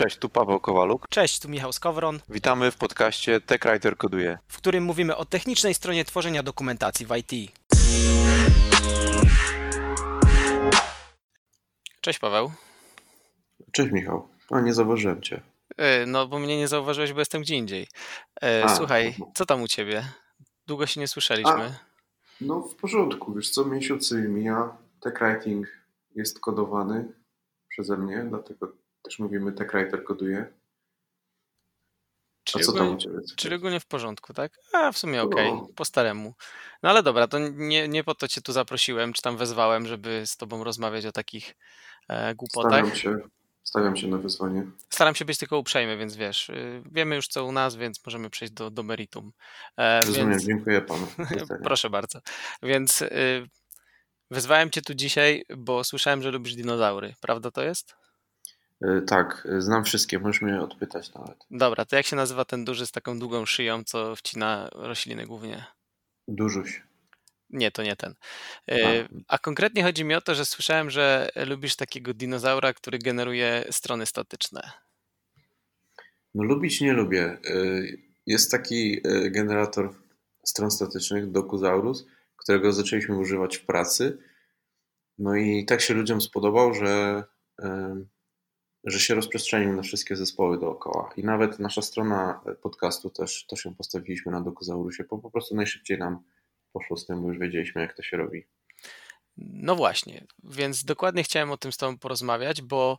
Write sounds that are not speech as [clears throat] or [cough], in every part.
Cześć, tu Paweł Kowaluk. Cześć, tu Michał Skowron. Witamy w podcaście TechWriter Koduje, w którym mówimy o technicznej stronie tworzenia dokumentacji w IT. Cześć Paweł. Cześć Michał. A nie zauważyłem cię. E, no, bo mnie nie zauważyłeś, bo jestem gdzie indziej. E, A, Słuchaj, co tam u ciebie? Długo się nie słyszeliśmy. A, no w porządku, wiesz co, miesiąc mija, TechWriting jest kodowany przeze mnie, dlatego też mówimy TechWriter koduje. Czyli, co ogólnie, tam czyli ogólnie w porządku, tak? A w sumie okej, okay, no. po staremu. No ale dobra, to nie, nie po to cię tu zaprosiłem, czy tam wezwałem, żeby z tobą rozmawiać o takich e, głupotach. Stawiam się, stawiam się na wyzwanie. Staram się być tylko uprzejmy, więc wiesz, y, wiemy już co u nas, więc możemy przejść do, do meritum. E, Rozumiem, więc... dziękuję panu. [laughs] Proszę bardzo. Więc y, wezwałem cię tu dzisiaj, bo słyszałem, że lubisz dinozaury. Prawda to jest? E, tak, znam wszystkie, możesz mnie odpytać nawet. Dobra, to jak się nazywa ten duży z taką długą szyją, co wcina rośliny głównie? Dużuś. Nie, to nie ten. E, a. Konkretnie chodzi mi o to, że słyszałem, że lubisz takiego dinozaura, który generuje strony statyczne. No lubić nie lubię. E, jest taki generator stron statycznych, Dokuzaurus, którego zaczęliśmy używać w pracy. No i tak się ludziom spodobał, że że się rozprzestrzenił na wszystkie zespoły dookoła. I nawet nasza strona podcastu też, też ją postawiliśmy na Dokuzaurusie, bo po prostu najszybciej nam poszło z tym, bo już wiedzieliśmy, jak to się robi. No właśnie, więc dokładnie chciałem o tym z Tobą porozmawiać, bo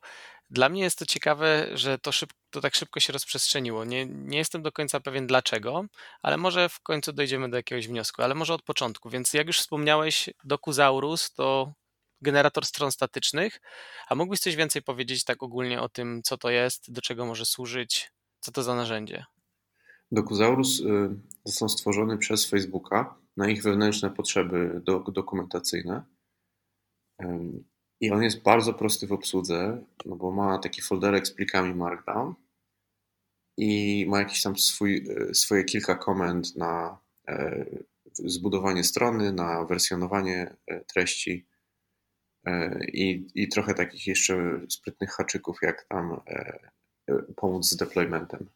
dla mnie jest to ciekawe, że to, to tak szybko się rozprzestrzeniło. Nie, nie jestem do końca pewien dlaczego, ale może w końcu dojdziemy do jakiegoś wniosku, ale może od początku. Więc jak już wspomniałeś, Dokuzaurus to generator stron statycznych. A mógłbyś coś więcej powiedzieć tak ogólnie o tym, co to jest, do czego może służyć, co to za narzędzie? Dokuzaurus y, został stworzony przez Facebooka na ich wewnętrzne potrzeby dokumentacyjne. I on jest bardzo prosty w obsłudze, no bo ma taki folderek z plikami Markdown i ma jakiś tam swój, y, swoje kilka komend na e, zbudowanie strony, na wersjonowanie e, treści i, i trochę takich jeszcze sprytnych haczyków, jak tam e, e, pomóc z deploymentem.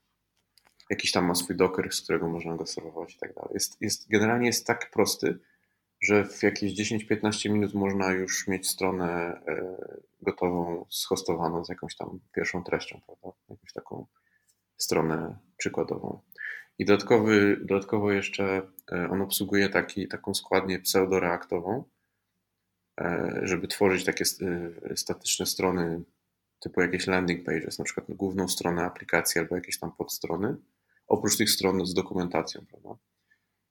Jakiś tam ma swój docker, z którego można go serwować i tak dalej. Jest, jest, generalnie jest tak prosty, że w jakieś 10-15 minut można już mieć stronę gotową, schostowaną z jakąś tam pierwszą treścią, prawda? Jakąś taką stronę przykładową. I dodatkowy, dodatkowo jeszcze on obsługuje taki, taką składnię pseudoreaktową, E, żeby tworzyć takie e, statyczne strony typu jakieś landing pages, na przykład główną stronę aplikacji albo jakieś tam podstrony, oprócz tych stron z dokumentacją, prawda?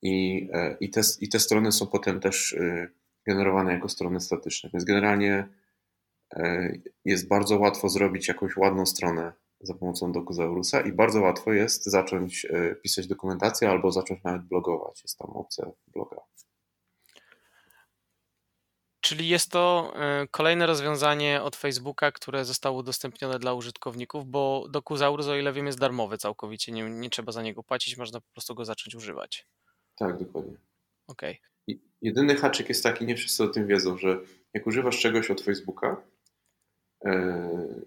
I, e, i, te, I te strony są potem też generowane jako strony statyczne, więc generalnie jest bardzo łatwo zrobić jakąś ładną stronę za pomocą Dokuzaurusa i bardzo łatwo jest zacząć pisać dokumentację albo zacząć nawet blogować. Jest tam opcja bloga. Czyli jest to e, kolejne rozwiązanie od Facebooka, które zostało udostępnione dla użytkowników, bo Dokuzaurus, o ile wiem, jest darmowy całkowicie, nie, nie trzeba za niego płacić, można po prostu go zacząć używać. Tak, dokładnie. Okej. Okay. Jedyny haczyk jest taki, nie wszyscy o tym wiedzą, że jak używasz czegoś od Facebooka, e,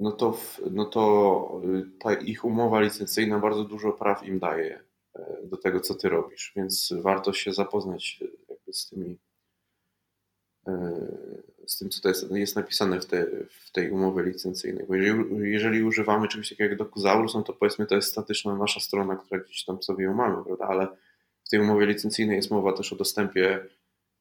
no to, no to y, ta ich umowa licencyjna bardzo dużo praw im daje e, do tego, co ty robisz, więc warto się zapoznać z tymi z tym, co to jest, jest napisane w, te, w tej umowie licencyjnej. Bo jeżeli, jeżeli używamy czegoś takiego jak Dokuzaurus, no to powiedzmy to jest statyczna nasza strona, która gdzieś tam sobie ją mamy, prawda? Ale w tej umowie licencyjnej jest mowa też o dostępie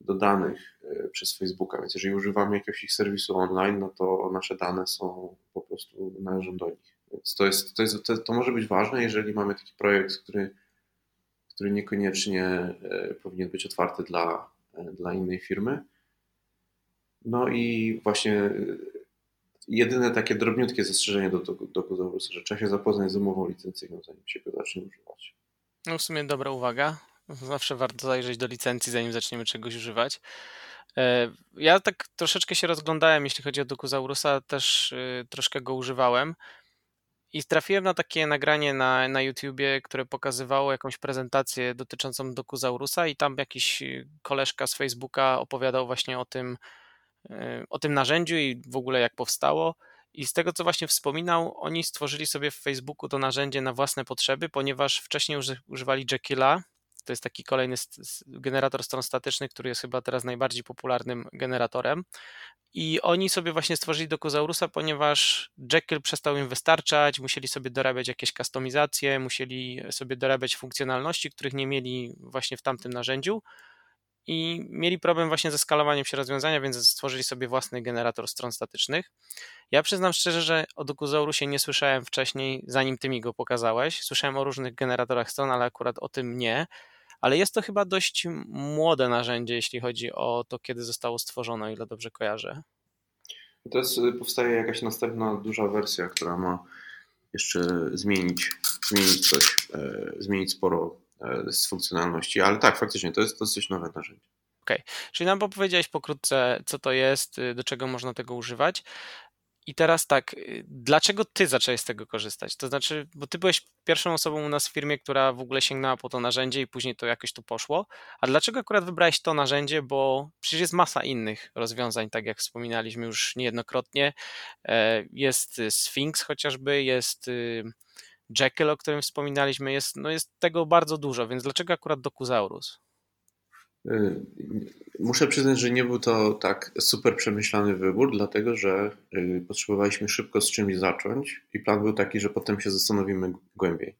do danych e, przez Facebooka, więc jeżeli używamy jakiegoś ich serwisu online, no to nasze dane są po prostu należą do nich. Więc to, jest, to, jest, to, to może być ważne, jeżeli mamy taki projekt, który, który niekoniecznie e, powinien być otwarty dla, e, dla innej firmy no i właśnie y, jedyne takie drobniutkie zastrzeżenie do, do, do że trzeba się zapoznać z umową licencyjną, zanim się go zacznie używać. No w sumie dobra uwaga. Zawsze warto zajrzeć do licencji, zanim zaczniemy czegoś używać. E, ja tak troszeczkę się rozglądałem, jeśli chodzi o Dokuzaurusa, też y, troszkę go używałem i trafiłem na takie nagranie na, na YouTubie, które pokazywało jakąś prezentację dotyczącą Dokuzaurusa i tam jakiś y, koleżka z Facebooka opowiadał właśnie o tym, o tym narzędziu i w ogóle jak powstało. I z tego, co właśnie wspominał, oni stworzyli sobie w Facebooku to narzędzie na własne potrzeby, ponieważ wcześniej używali Jekylla. To jest taki kolejny generator stron statycznych, który jest chyba teraz najbardziej popularnym generatorem. I oni sobie właśnie stworzyli Dokuzaurusa, ponieważ Jekyll przestał im wystarczać, musieli sobie dorabiać jakieś kustomizacje, musieli sobie dorabiać funkcjonalności, których nie mieli właśnie w tamtym narzędziu i mieli problem właśnie ze skalowaniem się rozwiązania, więc stworzyli sobie własny generator stron statycznych. Ja przyznam szczerze, że o Dokuzaurusie nie słyszałem wcześniej, zanim ty mi go pokazałeś. Słyszałem o różnych generatorach stron, ale akurat o tym nie. Ale jest to chyba dość młode narzędzie, jeśli chodzi o to, kiedy zostało stworzone, ile dobrze kojarzę. To jest, powstaje jakaś następna duża wersja, która ma jeszcze zmienić, zmienić coś, e, zmienić sporo z funkcjonalności, ale tak, faktycznie to jest dosyć nowe narzędzie. Okej, okay. czyli nam opowiedziałeś pokrótce, co to jest, y, do czego można tego używać. I teraz tak, y, dlaczego ty zacząłeś z tego korzystać? To znaczy, bo ty byłeś pierwszą osobą u nas w firmie, która w ogóle sięgnęła po to narzędzie i później to jakoś tu poszło. A dlaczego akurat wybrałeś to narzędzie? Bo przecież jest masa innych rozwiązań, tak jak wspominaliśmy już niejednokrotnie. E, jest Sphinx chociażby, jest y, Jekyll, o którym wspominaliśmy, jest, no jest tego bardzo dużo, więc dlaczego akurat Dokuzaurus? Y, muszę przyznać, że nie był to tak super przemyślany wybór, dlatego że y, potrzebowaliśmy szybko z czymś zacząć i plan był taki, że potem się zastanowimy głębiej.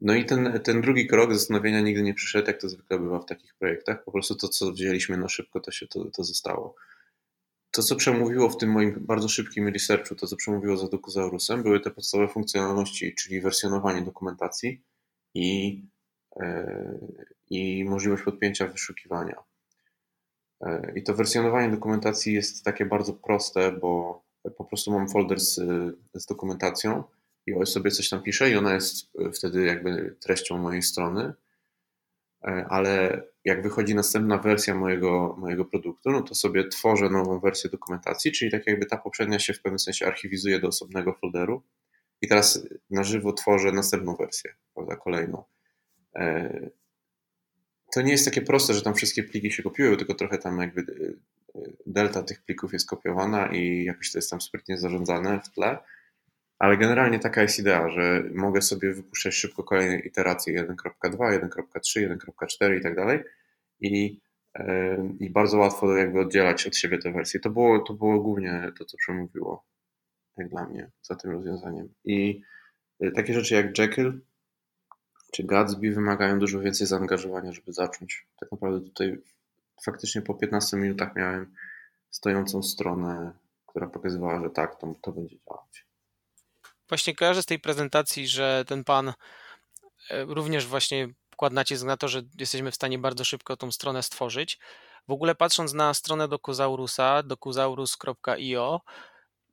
No i ten, ten drugi krok zastanowienia nigdy nie przyszedł, jak to zwykle bywa w takich projektach. Po prostu to, co wzięliśmy na szybko, to się to, to zostało to, co przemówiło w tym moim bardzo szybkim researchu, to, co przemówiło za Dokuzaurusem, były te podstawowe funkcjonalności, czyli wersjonowanie dokumentacji i, e, i możliwość podpięcia wyszukiwania. E, I to wersjonowanie dokumentacji jest takie bardzo proste, bo po prostu mam folder z, z dokumentacją i sobie coś tam piszę i ona jest wtedy jakby treścią mojej strony, e, ale jak wychodzi następna wersja mojego, mojego produktu, no to sobie tworzę nową wersję dokumentacji, czyli tak jakby ta poprzednia się w pewnym sensie archiwizuje do osobnego folderu i teraz na żywo tworzę następną wersję, prawda, kolejną. E, to nie jest takie proste, że tam wszystkie pliki się kopiują, tylko trochę tam jakby e, delta tych plików jest kopiowana i jakoś to jest tam sprytnie zarządzane w tle. Ale generalnie taka jest idea, że mogę sobie wypuszczać szybko kolejne iteracje 1.2, 1.3, 1.4 i tak dalej. I, I bardzo łatwo jakby oddzielać od siebie te wersje. To było, to było głównie to, co przemówiło jak dla mnie za tym rozwiązaniem. I e, takie rzeczy jak Jekyll czy Gatsby wymagają dużo więcej zaangażowania, żeby zacząć. Tak naprawdę tutaj faktycznie po 15 minutach miałem stojącą stronę, która pokazywała, że tak, to, to będzie działać. Właśnie kojarzę z tej prezentacji, że ten pan e, również właśnie kładł nacisk na to, że jesteśmy w stanie bardzo szybko tą stronę stworzyć. W ogóle patrząc na stronę Dokuzaurusa, dokuzaurus.io,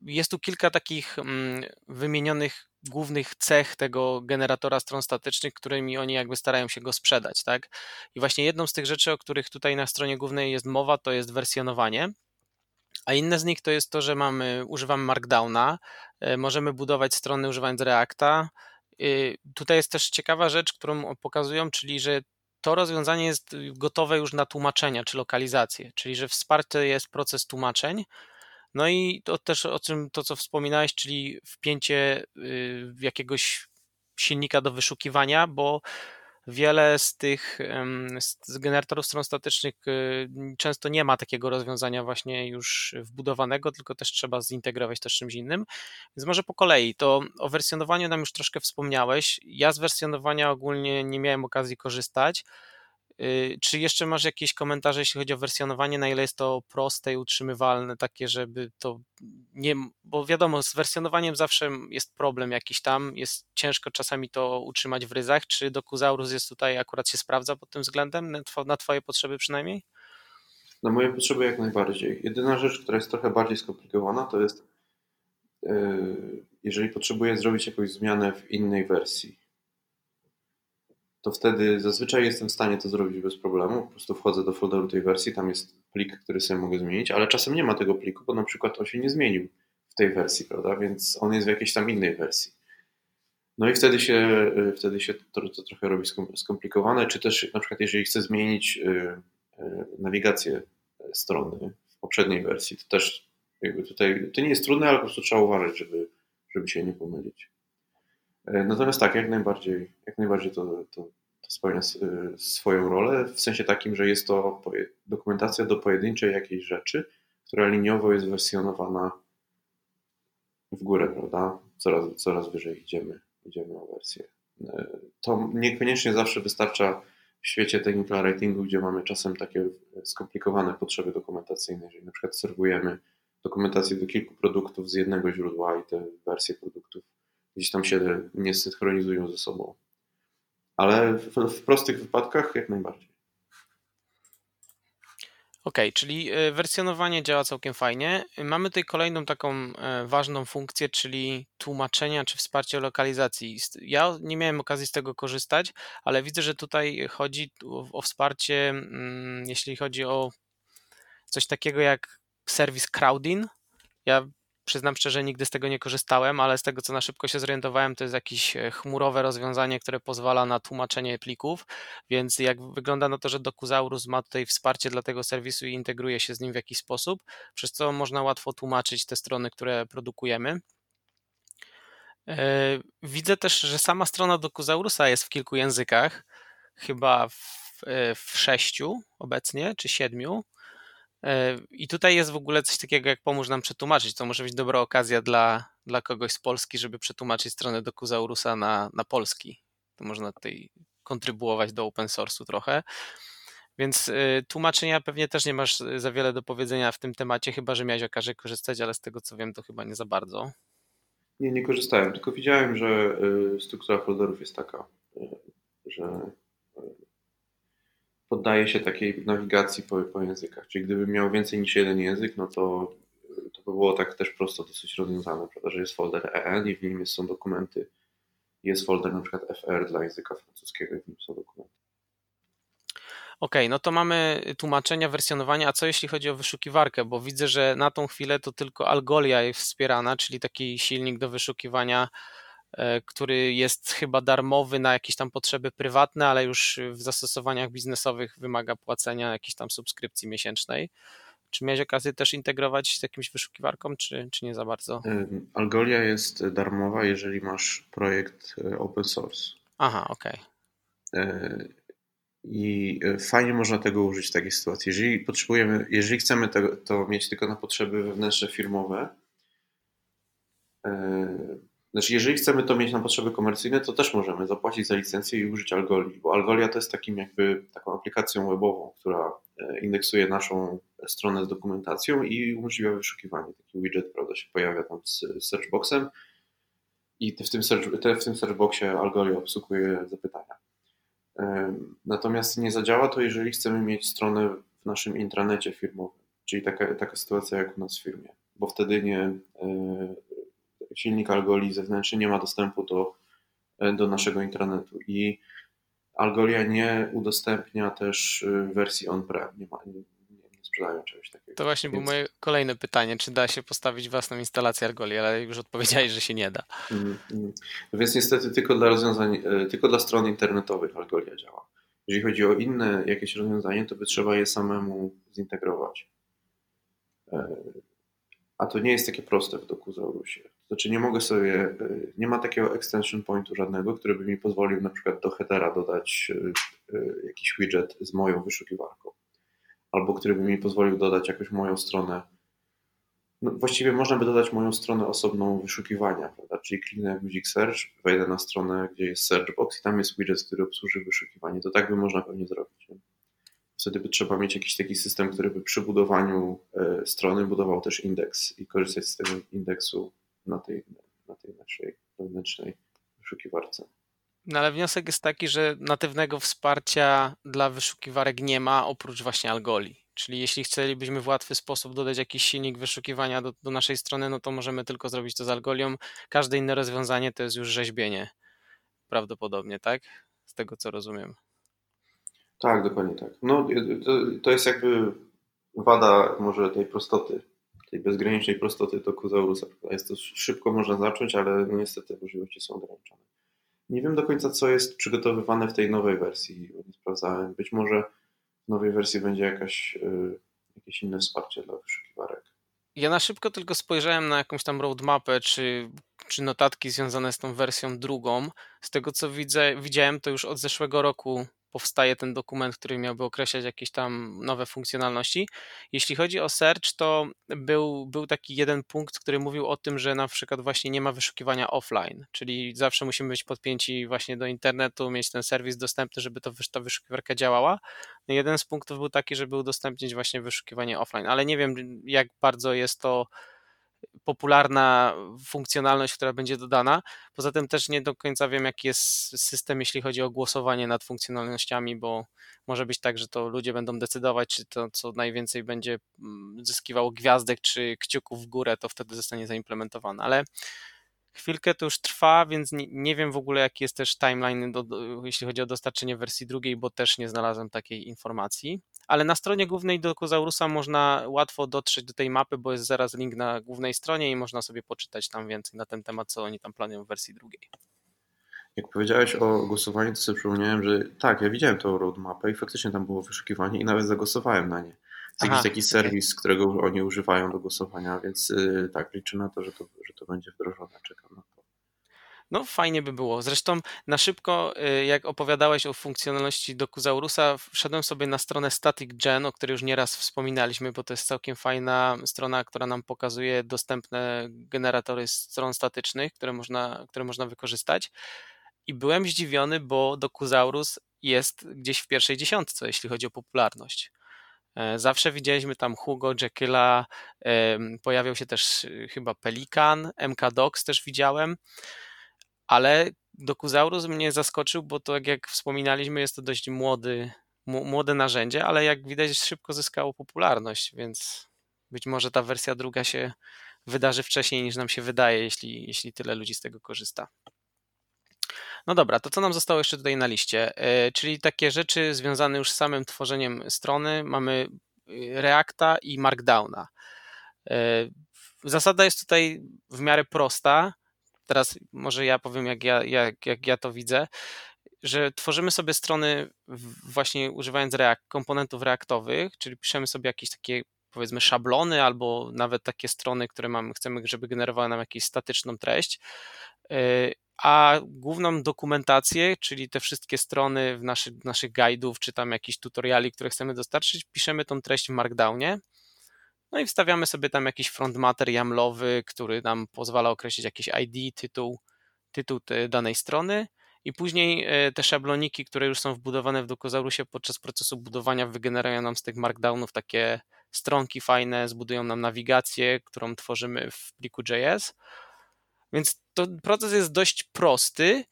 jest tu kilka takich mm, wymienionych głównych cech tego generatora stron statycznych, którymi oni jakby starają się go sprzedać, tak? I właśnie jedną z tych rzeczy, o których tutaj na stronie głównej jest mowa, to jest wersjonowanie. A inne z nich to jest to, że mamy, używamy Markdowna, e, możemy budować strony używając Reacta. E, tutaj jest też ciekawa rzecz, którą pokazują, czyli że to rozwiązanie jest gotowe już na tłumaczenia czy lokalizację, czyli że wsparty jest proces tłumaczeń. No i to też o czym to, co wspominałeś, czyli wpięcie y, jakiegoś silnika do wyszukiwania, bo Wiele z tych z generatorów stron statycznych y, często nie ma takiego rozwiązania właśnie już wbudowanego, tylko też trzeba zintegrować to z czymś innym. Więc może po kolei, to o wersjonowaniu nam już troszkę wspomniałeś. Ja z wersjonowania ogólnie nie miałem okazji korzystać. Y, czy jeszcze masz jakieś komentarze, jeśli chodzi o wersjonowanie, na ile jest to proste i utrzymywalne, takie, żeby to nie. Bo wiadomo, z wersjonowaniem zawsze jest problem jakiś tam, jest ciężko czasami to utrzymać w ryzach. Czy Dokuzaurus jest tutaj akurat się sprawdza pod tym względem, na Twoje potrzeby przynajmniej? Na moje potrzeby jak najbardziej. Jedyna rzecz, która jest trochę bardziej skomplikowana, to jest, yy, jeżeli potrzebuję zrobić jakąś zmianę w innej wersji to wtedy zazwyczaj jestem w stanie to zrobić bez problemu. Po prostu wchodzę do folderu tej wersji, tam jest plik, który sobie mogę zmienić, ale czasem nie ma tego pliku, bo na przykład on się nie zmienił w tej wersji, prawda? Więc on jest w jakiejś tam innej wersji. No i wtedy się, y, wtedy się to, to trochę robi skomplikowane, czy też na przykład jeżeli chcę zmienić y, y, nawigację strony w poprzedniej wersji, to też Jakby tutaj to nie jest trudne, ale po prostu trzeba uważać, żeby, żeby się nie pomylić. E, natomiast tak, jak najbardziej, jak najbardziej to, to, to spełnia swoją rolę, w sensie takim, że jest to dokumentacja do pojedynczej jakiejś rzeczy, która liniowo jest wersjonowana w górę, prawda? Coraz, coraz wyżej idziemy, idziemy o wersję. E, to niekoniecznie zawsze wystarcza w świecie technical writingu, gdzie mamy czasem takie skomplikowane potrzeby dokumentacyjne, jeżeli na przykład serwujemy dokumentację do kilku produktów z jednego źródła i te wersje produktów gdzieś tam się nie synchronizują ze sobą. Ale w, w prostych wypadkach jak najbardziej. Ok, czyli e, wersjonowanie działa całkiem fajnie. Mamy tutaj kolejną taką e, ważną funkcję, czyli tłumaczenia czy wsparcie lokalizacji. Ja nie miałem okazji z tego korzystać, ale widzę, że tutaj chodzi o wsparcie, mm, jeśli chodzi o coś takiego jak serwis Crowdin. Ja Przyznam szczerze, nigdy z tego nie korzystałem, ale z tego co na szybko się zorientowałem, to jest jakieś e, chmurowe rozwiązanie, które pozwala na tłumaczenie plików, więc jak wygląda na to, że Dokuzaurus ma tutaj wsparcie dla tego serwisu i integruje się z nim w jakiś sposób, przez co można łatwo tłumaczyć te strony, które produkujemy. E, widzę też, że sama strona Dokuzaurusa jest w kilku językach, chyba w, e, w sześciu obecnie, czy siedmiu. E, I tutaj jest w ogóle coś takiego, jak pomóż nam przetłumaczyć. To może być dobra okazja dla, dla kogoś z Polski, żeby przetłumaczyć stronę Dokuzaurusa na, na polski. To można tutaj kontrybuować do open source'u trochę. Więc y, tłumaczenia pewnie też nie masz za wiele do powiedzenia w tym temacie, chyba że miałeś okazję korzystać, ale z tego co wiem, to chyba nie za bardzo. Nie, nie korzystałem, tylko widziałem, że struktura folderów jest taka, że poddaje się takiej nawigacji po, po językach. Czyli gdybym miał więcej niż jeden język, no to, to by było tak też prosto dosyć rozwiązane, prawda, że jest folder EN i w nim są dokumenty. Jest folder na przykład FR dla języka francuskiego i w nim są dokumenty. OK, no to mamy tłumaczenia, wersjonowania, a co jeśli chodzi o wyszukiwarkę? Bo widzę, że na tą chwilę to tylko Algolia jest wspierana, czyli taki silnik do wyszukiwania który jest chyba darmowy na jakieś tam potrzeby prywatne, ale już w zastosowaniach biznesowych wymaga płacenia jakiejś tam subskrypcji miesięcznej. Czy miałeś okazję też integrować z jakimś wyszukiwarką, czy, czy nie za bardzo? Algolia jest darmowa, jeżeli masz projekt e, open source. Aha, okej. Okay. E, I fajnie można tego użyć w takiej sytuacji. Jeżeli potrzebujemy, jeżeli chcemy to, to mieć tylko na potrzeby wewnętrzne firmowe, znaczy, jeżeli chcemy to mieć na potrzeby komercyjne, to też możemy zapłacić za licencję i użyć Algoli, bo Algolia to jest takim jakby taką aplikacją webową, która e, indeksuje naszą stronę z dokumentacją i umożliwia wyszukiwanie. Taki widget, prawda, się pojawia tam z searchboxem i w tym, search, w tym searchboxie Algolia obsługuje zapytania. Natomiast nie zadziała to, jeżeli chcemy mieć stronę w naszym intranecie firmowym, czyli taka, taka sytuacja jak u nas w firmie, bo wtedy nie e, silnik Algoli zewnętrzny nie ma dostępu do, e, do naszego intranetu i Algolia nie udostępnia też e, wersji on-prem, nie, ma, nie, nie sprzedają czegoś takiego. To właśnie Więc... było moje kolejne pytanie, czy da się postawić własną instalację Algoli, ale już odpowiedziałeś, że się nie da. Mm, mm. Więc niestety tylko dla rozwiązań, e, tylko dla stron internetowych Algolia działa. Jeżeli chodzi o inne jakieś rozwiązanie, to by trzeba je samemu zintegrować. A to nie jest takie proste w Dokuzaurusie. Znaczy nie mogę sobie, e, nie ma takiego extension pointu żadnego, który by mi pozwolił na przykład do headera dodać e, e, jakiś widget z moją wyszukiwarką. Albo który by mi pozwolił dodać jakąś moją stronę. No, właściwie można by dodać moją stronę osobną wyszukiwania, prawda? Czyli kliknę guzik search, wejdę na stronę, gdzie jest search box i tam jest widget, który obsłuży wyszukiwanie. To tak by można pewnie zrobić. Wtedy by trzeba mieć jakiś taki system, który by przy budowaniu strony budował też indeks i korzystać z tego indeksu na tej, na tej naszej wewnętrznej wyszukiwarce. No ale wniosek jest taki, że natywnego wsparcia dla wyszukiwarek nie ma oprócz właśnie Algoli. Czyli jeśli chcielibyśmy w łatwy sposób dodać jakiś silnik wyszukiwania do, do naszej strony, no to możemy tylko zrobić to z Algolią. Każde inne rozwiązanie to jest już rzeźbienie. Prawdopodobnie, tak? Z tego co rozumiem. Tak, dokładnie tak. No, to, to jest jakby wada może tej prostoty, tej bezgranicznej prostoty Tokuzaurusa. Jest to szybko można zacząć, ale no niestety możliwości są ograniczone. Nie wiem do końca, co jest przygotowywane w tej nowej wersji. Nie sprawdzałem. Być może w nowej wersji będzie jakaś, y, jakieś inne wsparcie dla wyszukiwarek. Ja na szybko tylko spojrzałem na jakąś tam roadmapę, czy, czy notatki związane z tą wersją drugą. Z tego co widzę, widziałem, to już od zeszłego roku powstaje ten dokument, który miałby określać jakieś tam nowe funkcjonalności. Jeśli chodzi o search, to był, był taki jeden punkt, który mówił o tym, że na przykład właśnie nie ma wyszukiwania offline, czyli zawsze musimy być podpięci właśnie do internetu, mieć ten serwis dostępny, żeby to, ta wyszukiwarka działała. No jeden z punktów był taki, żeby udostępnić właśnie wyszukiwanie offline, ale nie wiem jak bardzo jest to popularna funkcjonalność, która będzie dodana. Poza tym też nie do końca wiem, jaki jest system, jeśli chodzi o głosowanie nad funkcjonalnościami, bo może być tak, że to ludzie będą decydować, czy to, co najwięcej będzie mm, zyskiwało gwiazdek, czy kciuków w górę, to wtedy zostanie zaimplementowane. Ale chwilkę to już trwa, więc nie, nie wiem w ogóle, jaki jest też timeline, do, do, jeśli chodzi o dostarczenie wersji drugiej, bo też nie znalazłem takiej informacji. Ale na stronie głównej do Kozaurusa można łatwo dotrzeć do tej mapy, bo jest zaraz link na głównej stronie i można sobie poczytać tam więcej na ten temat, co oni tam planują w wersji drugiej. Jak powiedziałeś o głosowaniu, to sobie przypomniałem, że tak, ja widziałem tą roadmapę i faktycznie tam było wyszukiwanie i nawet zagłosowałem na nie. Jest jakiś taki serwis, którego oni używają do głosowania, więc yy, tak, liczę na to, że to, że to będzie wdrożone. Czekam na to. No, fajnie by było. Zresztą na szybko, y, jak opowiadałeś o funkcjonalności Dokuzaurusa, wszedłem sobie na stronę Static Gen, o której już nieraz wspominaliśmy, bo to jest całkiem fajna strona, która nam pokazuje dostępne generatory stron statycznych, które można, które można wykorzystać. I byłem zdziwiony, bo Dokuzaurus jest gdzieś w pierwszej dziesiątce, jeśli chodzi o popularność. E, zawsze widzieliśmy tam Hugo, Jekylla, pojawiał się też y, chyba Pelikan, MK Docs też widziałem, ale Dokuzaurus mnie zaskoczył, bo to jak wspominaliśmy jest to dość młody, młode narzędzie, ale jak widać szybko zyskało popularność, więc być może ta wersja druga się wydarzy wcześniej niż nam się wydaje, jeśli, jeśli tyle ludzi z tego korzysta. No dobra, to co nam zostało jeszcze tutaj na liście? E, czyli takie rzeczy związane już z samym tworzeniem strony. Mamy y, Reacta i Markdowna. E, zasada jest tutaj w miarę prosta. Teraz może ja powiem, jak ja, jak, jak ja to widzę, że tworzymy sobie strony właśnie używając React, komponentów reaktowych, czyli piszemy sobie jakieś takie powiedzmy szablony albo nawet takie strony, które mamy, chcemy, żeby generowały nam jakąś statyczną treść e, a główną dokumentację, czyli te wszystkie strony w naszych, naszych guide'ów, czy tam jakichś tutoriali, które chcemy dostarczyć, piszemy tą treść w Markdownie. No i wstawiamy sobie tam jakiś front matter YAMLowy, który nam pozwala określić jakiś ID, tytuł, tytuł danej strony. I później e, te szabloniki, które już są wbudowane w Dokuzaurusie podczas procesu budowania, wygenerują nam z tych markdownów takie stronki fajne, zbudują nam nawigację, którą tworzymy w pliku JS. Więc to proces jest dość prosty.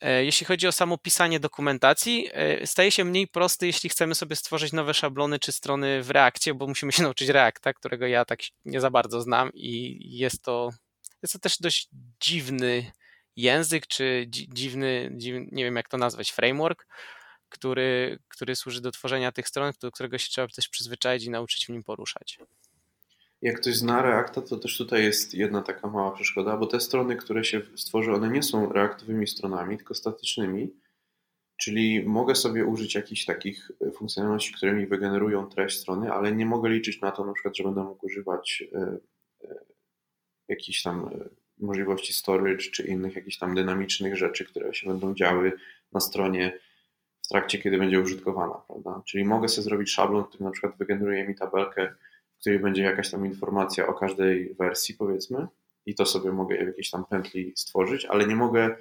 E, jeśli chodzi o samo pisanie dokumentacji, e, staje się mniej prosty, jeśli chcemy sobie stworzyć nowe szablony czy strony w Reakcie, bo musimy się [laughs] nauczyć Reacta, którego ja tak nie za bardzo znam i jest to, jest to też dość dziwny język, czy dziwny, dziwny, nie wiem jak to nazwać, framework, który, który służy do tworzenia tych stron, do którego się trzeba też przyzwyczaić i nauczyć w nim poruszać. Jak ktoś zna Reacta, to też tutaj jest jedna taka mała przeszkoda, bo te strony, które się stworzy, one nie są reaktowymi stronami, tylko statycznymi. Czyli mogę sobie użyć jakichś takich e, funkcjonalności, które mi wygenerują treść strony, ale nie mogę liczyć na to, na przykład, że będę mógł używać e, e, jakichś tam możliwości storage czy innych jakichś tam dynamicznych rzeczy, które się będą działy na stronie w trakcie, kiedy będzie użytkowana, prawda? Czyli mogę sobie zrobić szablon, który na przykład wygeneruje mi tabelkę w której będzie jakaś tam informacja o każdej wersji, powiedzmy, i to sobie mogę w jakiejś tam pętli stworzyć, ale nie mogę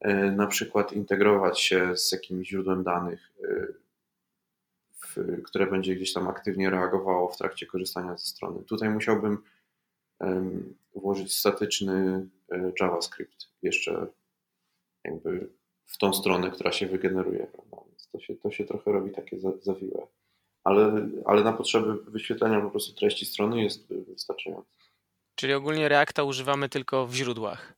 e, na przykład integrować się z jakimś źródłem danych, e, które będzie gdzieś tam aktywnie reagowało w trakcie korzystania ze strony. Tutaj musiałbym włożyć statyczny e, JavaScript jeszcze jakby w tą stronę, która się wygeneruje. Prawda? Więc to się, to się trochę robi takie zawiłe ale, ale na potrzeby wyświetlenia po prostu treści strony jest wystarczający. Czyli ogólnie Reacta używamy tylko w źródłach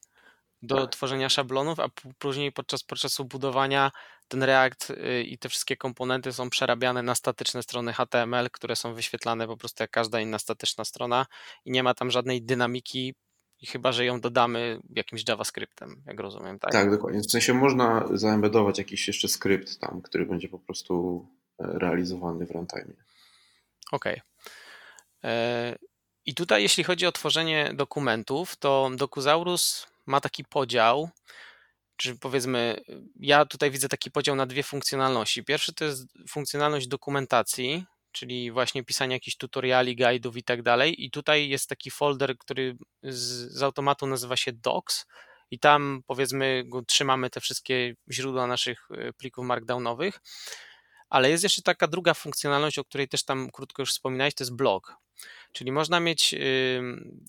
do tak. tworzenia szablonów, a później podczas procesu budowania ten React y, i te wszystkie komponenty są przerabiane na statyczne strony HTML, które są wyświetlane po prostu jak każda inna statyczna strona i nie ma tam żadnej dynamiki, chyba że ją dodamy jakimś JavaScriptem, jak rozumiem, tak? Tak, dokładnie. W sensie można zaembedować jakiś jeszcze skrypt tam, który będzie po prostu realizowany w runtime. Okej. Okay. E, I tutaj, jeśli chodzi o tworzenie dokumentów, to Dokuzaurus ma taki podział, czy powiedzmy, ja tutaj widzę taki podział na dwie funkcjonalności. Pierwszy to jest funkcjonalność dokumentacji, czyli właśnie pisanie jakichś tutoriali, guide'ów i tak dalej. I tutaj jest taki folder, który z, z automatu nazywa się Docs i tam powiedzmy trzymamy te wszystkie źródła naszych e, plików markdownowych. Ale jest jeszcze taka druga funkcjonalność, o której też tam krótko już wspominałeś, to jest blog. Czyli można mieć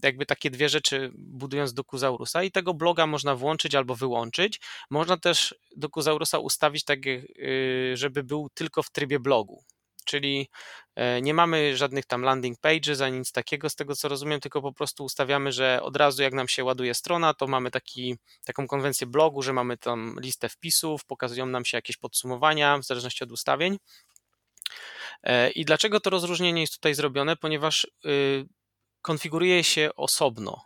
jakby takie dwie rzeczy budując Dokuzaurusa i tego bloga można włączyć albo wyłączyć. Można też Dokuzaurusa ustawić tak, y, żeby był tylko w trybie blogu. Czyli e, nie mamy żadnych tam landing pages ani nic takiego, z tego co rozumiem, tylko po prostu ustawiamy, że od razu jak nam się ładuje strona, to mamy taki, taką konwencję blogu, że mamy tam listę wpisów, pokazują nam się jakieś podsumowania w zależności od ustawień. E, I dlaczego to rozróżnienie jest tutaj zrobione? Ponieważ y, konfiguruje się osobno,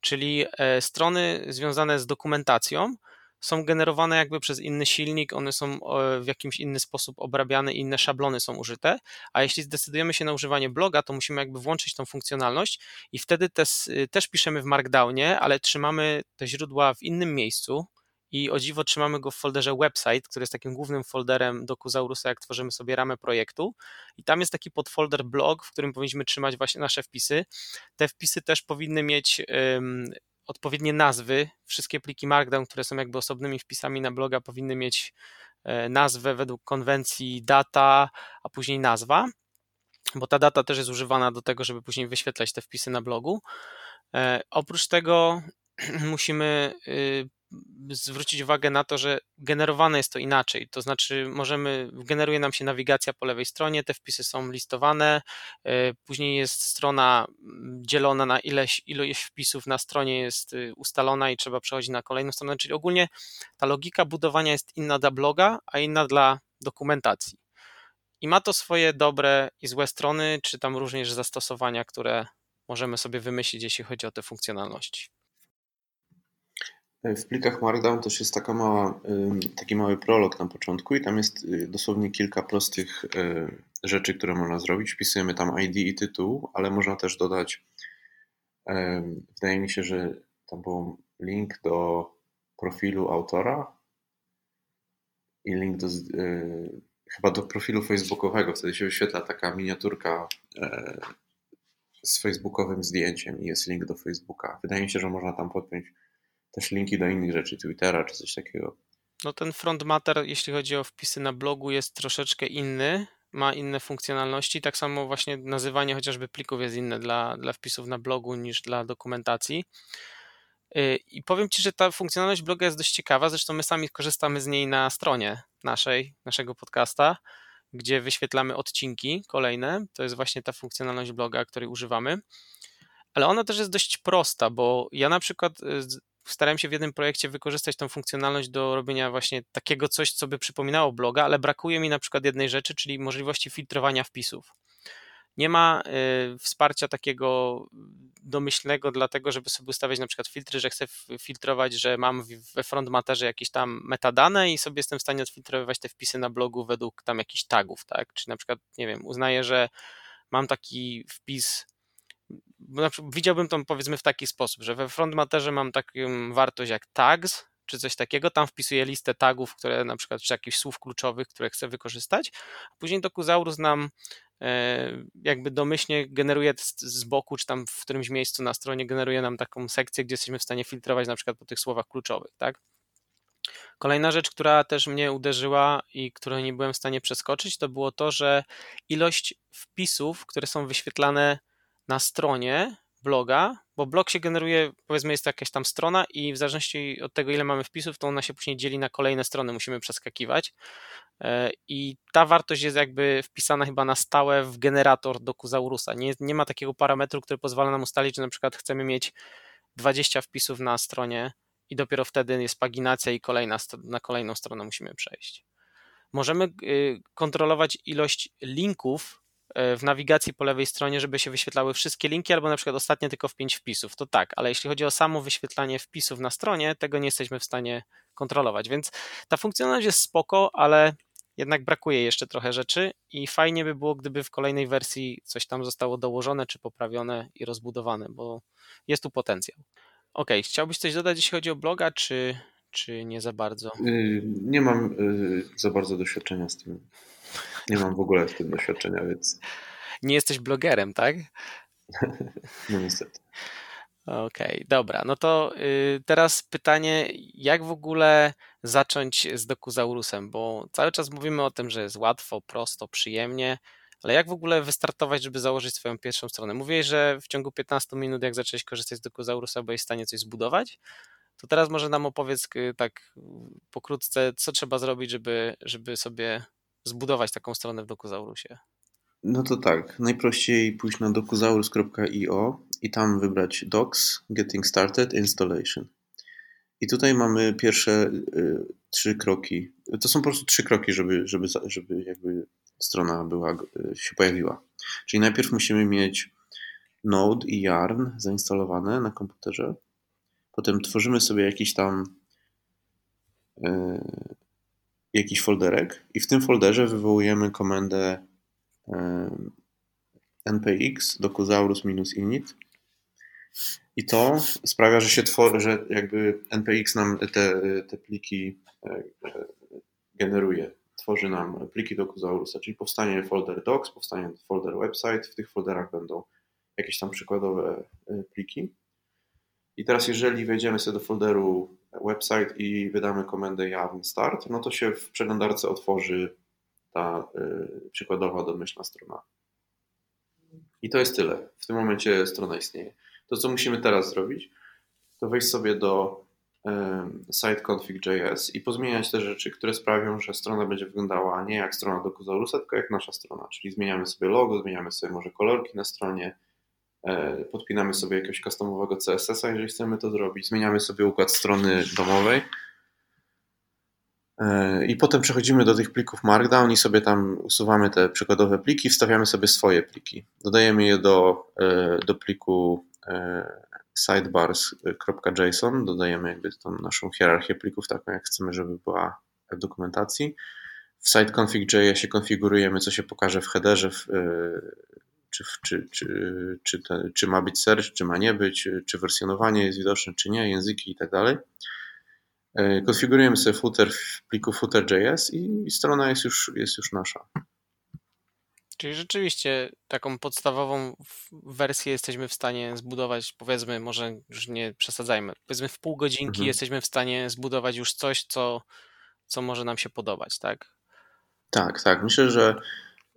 czyli e, strony związane z dokumentacją są generowane jakby przez inny silnik, one są w jakimś inny sposób obrabiane, inne szablony są użyte, a jeśli zdecydujemy się na używanie bloga, to musimy jakby włączyć tą funkcjonalność i wtedy też, też piszemy w Markdownie, ale trzymamy te źródła w innym miejscu, i o dziwo trzymamy go w folderze website, który jest takim głównym folderem Dokuzaurusa, jak tworzymy sobie ramę projektu. I tam jest taki podfolder blog, w którym powinniśmy trzymać właśnie nasze wpisy. Te wpisy też powinny mieć odpowiednie nazwy. Wszystkie pliki Markdown, które są jakby osobnymi wpisami na bloga, powinny mieć e, nazwę według konwencji data, a później nazwa, bo ta data też jest używana do tego, żeby później wyświetlać te wpisy na blogu. E, oprócz tego [clears throat] musimy y, zwrócić uwagę na to, że generowane jest to inaczej. To znaczy, możemy, generuje nam się nawigacja po lewej stronie, te wpisy są listowane, e, później jest strona mm, dzielona na ileś, ilość wpisów na stronie jest y, ustalona i trzeba przechodzić na kolejną stronę. Czyli ogólnie ta logika budowania jest inna dla bloga, a inna dla dokumentacji. I ma to swoje dobre i złe strony, czy tam również zastosowania, które możemy sobie wymyślić, jeśli chodzi o te funkcjonalności. W plikach Markdown też jest taka mała, taki mały prolog na początku i tam jest y, dosłownie kilka prostych y, rzeczy, które można zrobić. Wpisujemy tam ID i tytuł, ale można też dodać, wydaje mi się, że tam był link do profilu autora i link do, y, chyba do profilu facebookowego. Wtedy się wyświetla taka miniaturka e, z facebookowym zdjęciem i jest link do Facebooka. Wydaje mi się, że można tam podpiąć też linki do innych rzeczy, Twittera czy coś takiego. No ten front matter, jeśli chodzi o wpisy na blogu, jest troszeczkę inny, ma inne funkcjonalności. Tak samo właśnie nazywanie chociażby plików jest inne dla, dla wpisów na blogu niż dla dokumentacji. Y, I powiem Ci, że ta funkcjonalność bloga jest dość ciekawa. Zresztą my sami korzystamy z niej na stronie naszej, naszego podcasta, gdzie wyświetlamy odcinki kolejne. To jest właśnie ta funkcjonalność bloga, której używamy. Ale ona też jest dość prosta, bo ja na przykład y, starałem się w jednym projekcie wykorzystać tą funkcjonalność do robienia właśnie takiego coś, co by przypominało bloga, ale brakuje mi na przykład jednej rzeczy, czyli możliwości filtrowania wpisów. Nie ma y, wsparcia takiego domyślnego dlatego, żeby sobie ustawiać na przykład filtry, że chcę filtrować, że mam we frontmaterze jakieś tam metadane i sobie jestem w stanie odfiltrowywać te wpisy na blogu według tam jakichś tagów, tak? Czy na przykład, nie wiem, uznaję, że mam taki wpis widziałbym to powiedzmy w taki sposób, że we frontmaterze mam taką wartość jak tags, czy coś takiego, tam wpisuję listę tagów, które na przykład, czy jakichś słów kluczowych, które chcę wykorzystać, a później Dokuzaurus nam e, jakby domyślnie generuje z boku, czy tam w którymś miejscu na stronie generuje nam taką sekcję, gdzie jesteśmy w stanie filtrować na przykład po tych słowach kluczowych, tak? Kolejna rzecz, która też mnie uderzyła i której nie byłem w stanie przeskoczyć, to było to, że ilość wpisów, które są wyświetlane na stronie bloga, bo blog się generuje, powiedzmy jest to jakaś tam strona i w zależności od tego, ile mamy wpisów, to ona się później dzieli na kolejne strony, musimy przeskakiwać. E, I ta wartość jest jakby wpisana chyba na stałe w generator Dokuzaurusa. Nie, nie ma takiego parametru, który pozwala nam ustalić, że na przykład chcemy mieć 20 wpisów na stronie i dopiero wtedy jest paginacja i kolejna, na kolejną stronę musimy przejść. Możemy y, kontrolować ilość linków w nawigacji po lewej stronie, żeby się wyświetlały wszystkie linki, albo na przykład ostatnie tylko w 5 wpisów. To tak, ale jeśli chodzi o samo wyświetlanie wpisów na stronie, tego nie jesteśmy w stanie kontrolować. Więc ta funkcjonalność jest spoko, ale jednak brakuje jeszcze trochę rzeczy i fajnie by było, gdyby w kolejnej wersji coś tam zostało dołożone, czy poprawione i rozbudowane, bo jest tu potencjał. Ok, chciałbyś coś dodać, jeśli chodzi o bloga, czy, czy nie za bardzo? Y, nie mam y, za bardzo doświadczenia z tym. Nie mam w ogóle w tym doświadczenia, więc. Nie jesteś blogerem, tak? [laughs] No niestety. Okej, okay, dobra. No to y, teraz pytanie, jak w ogóle zacząć z Dokuzaurusem? Bo cały czas mówimy o tym, że jest łatwo, prosto, przyjemnie, ale jak w ogóle wystartować, żeby założyć swoją pierwszą stronę? Mówiłeś, że w ciągu 15 minut, jak zacząłeś korzystać z Dokuzaurusa, byłeś w stanie coś zbudować. To teraz może nam opowiedz y, tak pokrótce, co trzeba zrobić, żeby, żeby sobie zbudować taką stronę w Dokuzaurusie. No to tak, najprościej pójść na dokuzaurus.io i tam wybrać Docs, Getting Started, Installation. I tutaj mamy pierwsze y, trzy kroki. To są po prostu trzy kroki, żeby, żeby, żeby jakby strona była, y, się pojawiła. Czyli najpierw musimy mieć Node i Yarn zainstalowane na komputerze. Potem tworzymy sobie jakiś tam y, jakiś folderek i w tym folderze wywołujemy komendę npx dokuzaurus-init i to sprawia, że się tworzy, że jakby npx nam te, te pliki e, generuje, tworzy nam pliki dokuzaurusa, czyli powstanie folder docs, powstanie folder website, w tych folderach będą jakieś tam przykładowe e, pliki. I teraz jeżeli wejdziemy sobie do folderu website i wydamy komendę yarn start, no to się w przeglądarce otworzy ta y, przykładowa domyślna strona. I to jest tyle. W tym momencie strona istnieje. To, co musimy teraz zrobić, to wejść sobie do siteconfig.js i pozmieniać te rzeczy, które sprawią, że strona będzie wyglądała nie jak strona do Kuzaurusa, tylko jak nasza strona. Czyli zmieniamy sobie logo, zmieniamy sobie może kolorki na stronie, podpinamy sobie jakiegoś customowego CSS-a, jeżeli chcemy to zrobić, zmieniamy sobie układ strony domowej E, I potem przechodzimy do tych plików Markdown i sobie tam usuwamy te przykładowe pliki, wstawiamy sobie swoje pliki. Dodajemy je do, e, do pliku e, sidebars.json, dodajemy jakby tą naszą hierarchię plików, taką jak chcemy, żeby była w dokumentacji. W siteconfig.jsie konfigurujemy, co się pokaże w headerze, w, czy, czy, czy, czy, te, czy ma być search, czy ma nie być, czy wersjonowanie jest widoczne, czy nie, języki i tak dalej. E, konfigurujemy sobie footer w pliku footer.js i strona jest już, jest już nasza. Czyli rzeczywiście taką podstawową wersję jesteśmy w stanie zbudować, powiedzmy, może już nie przesadzajmy, powiedzmy w pół godzinki mhm. jesteśmy w stanie zbudować już coś, co, co może nam się podobać, tak? Tak, tak. Myślę, że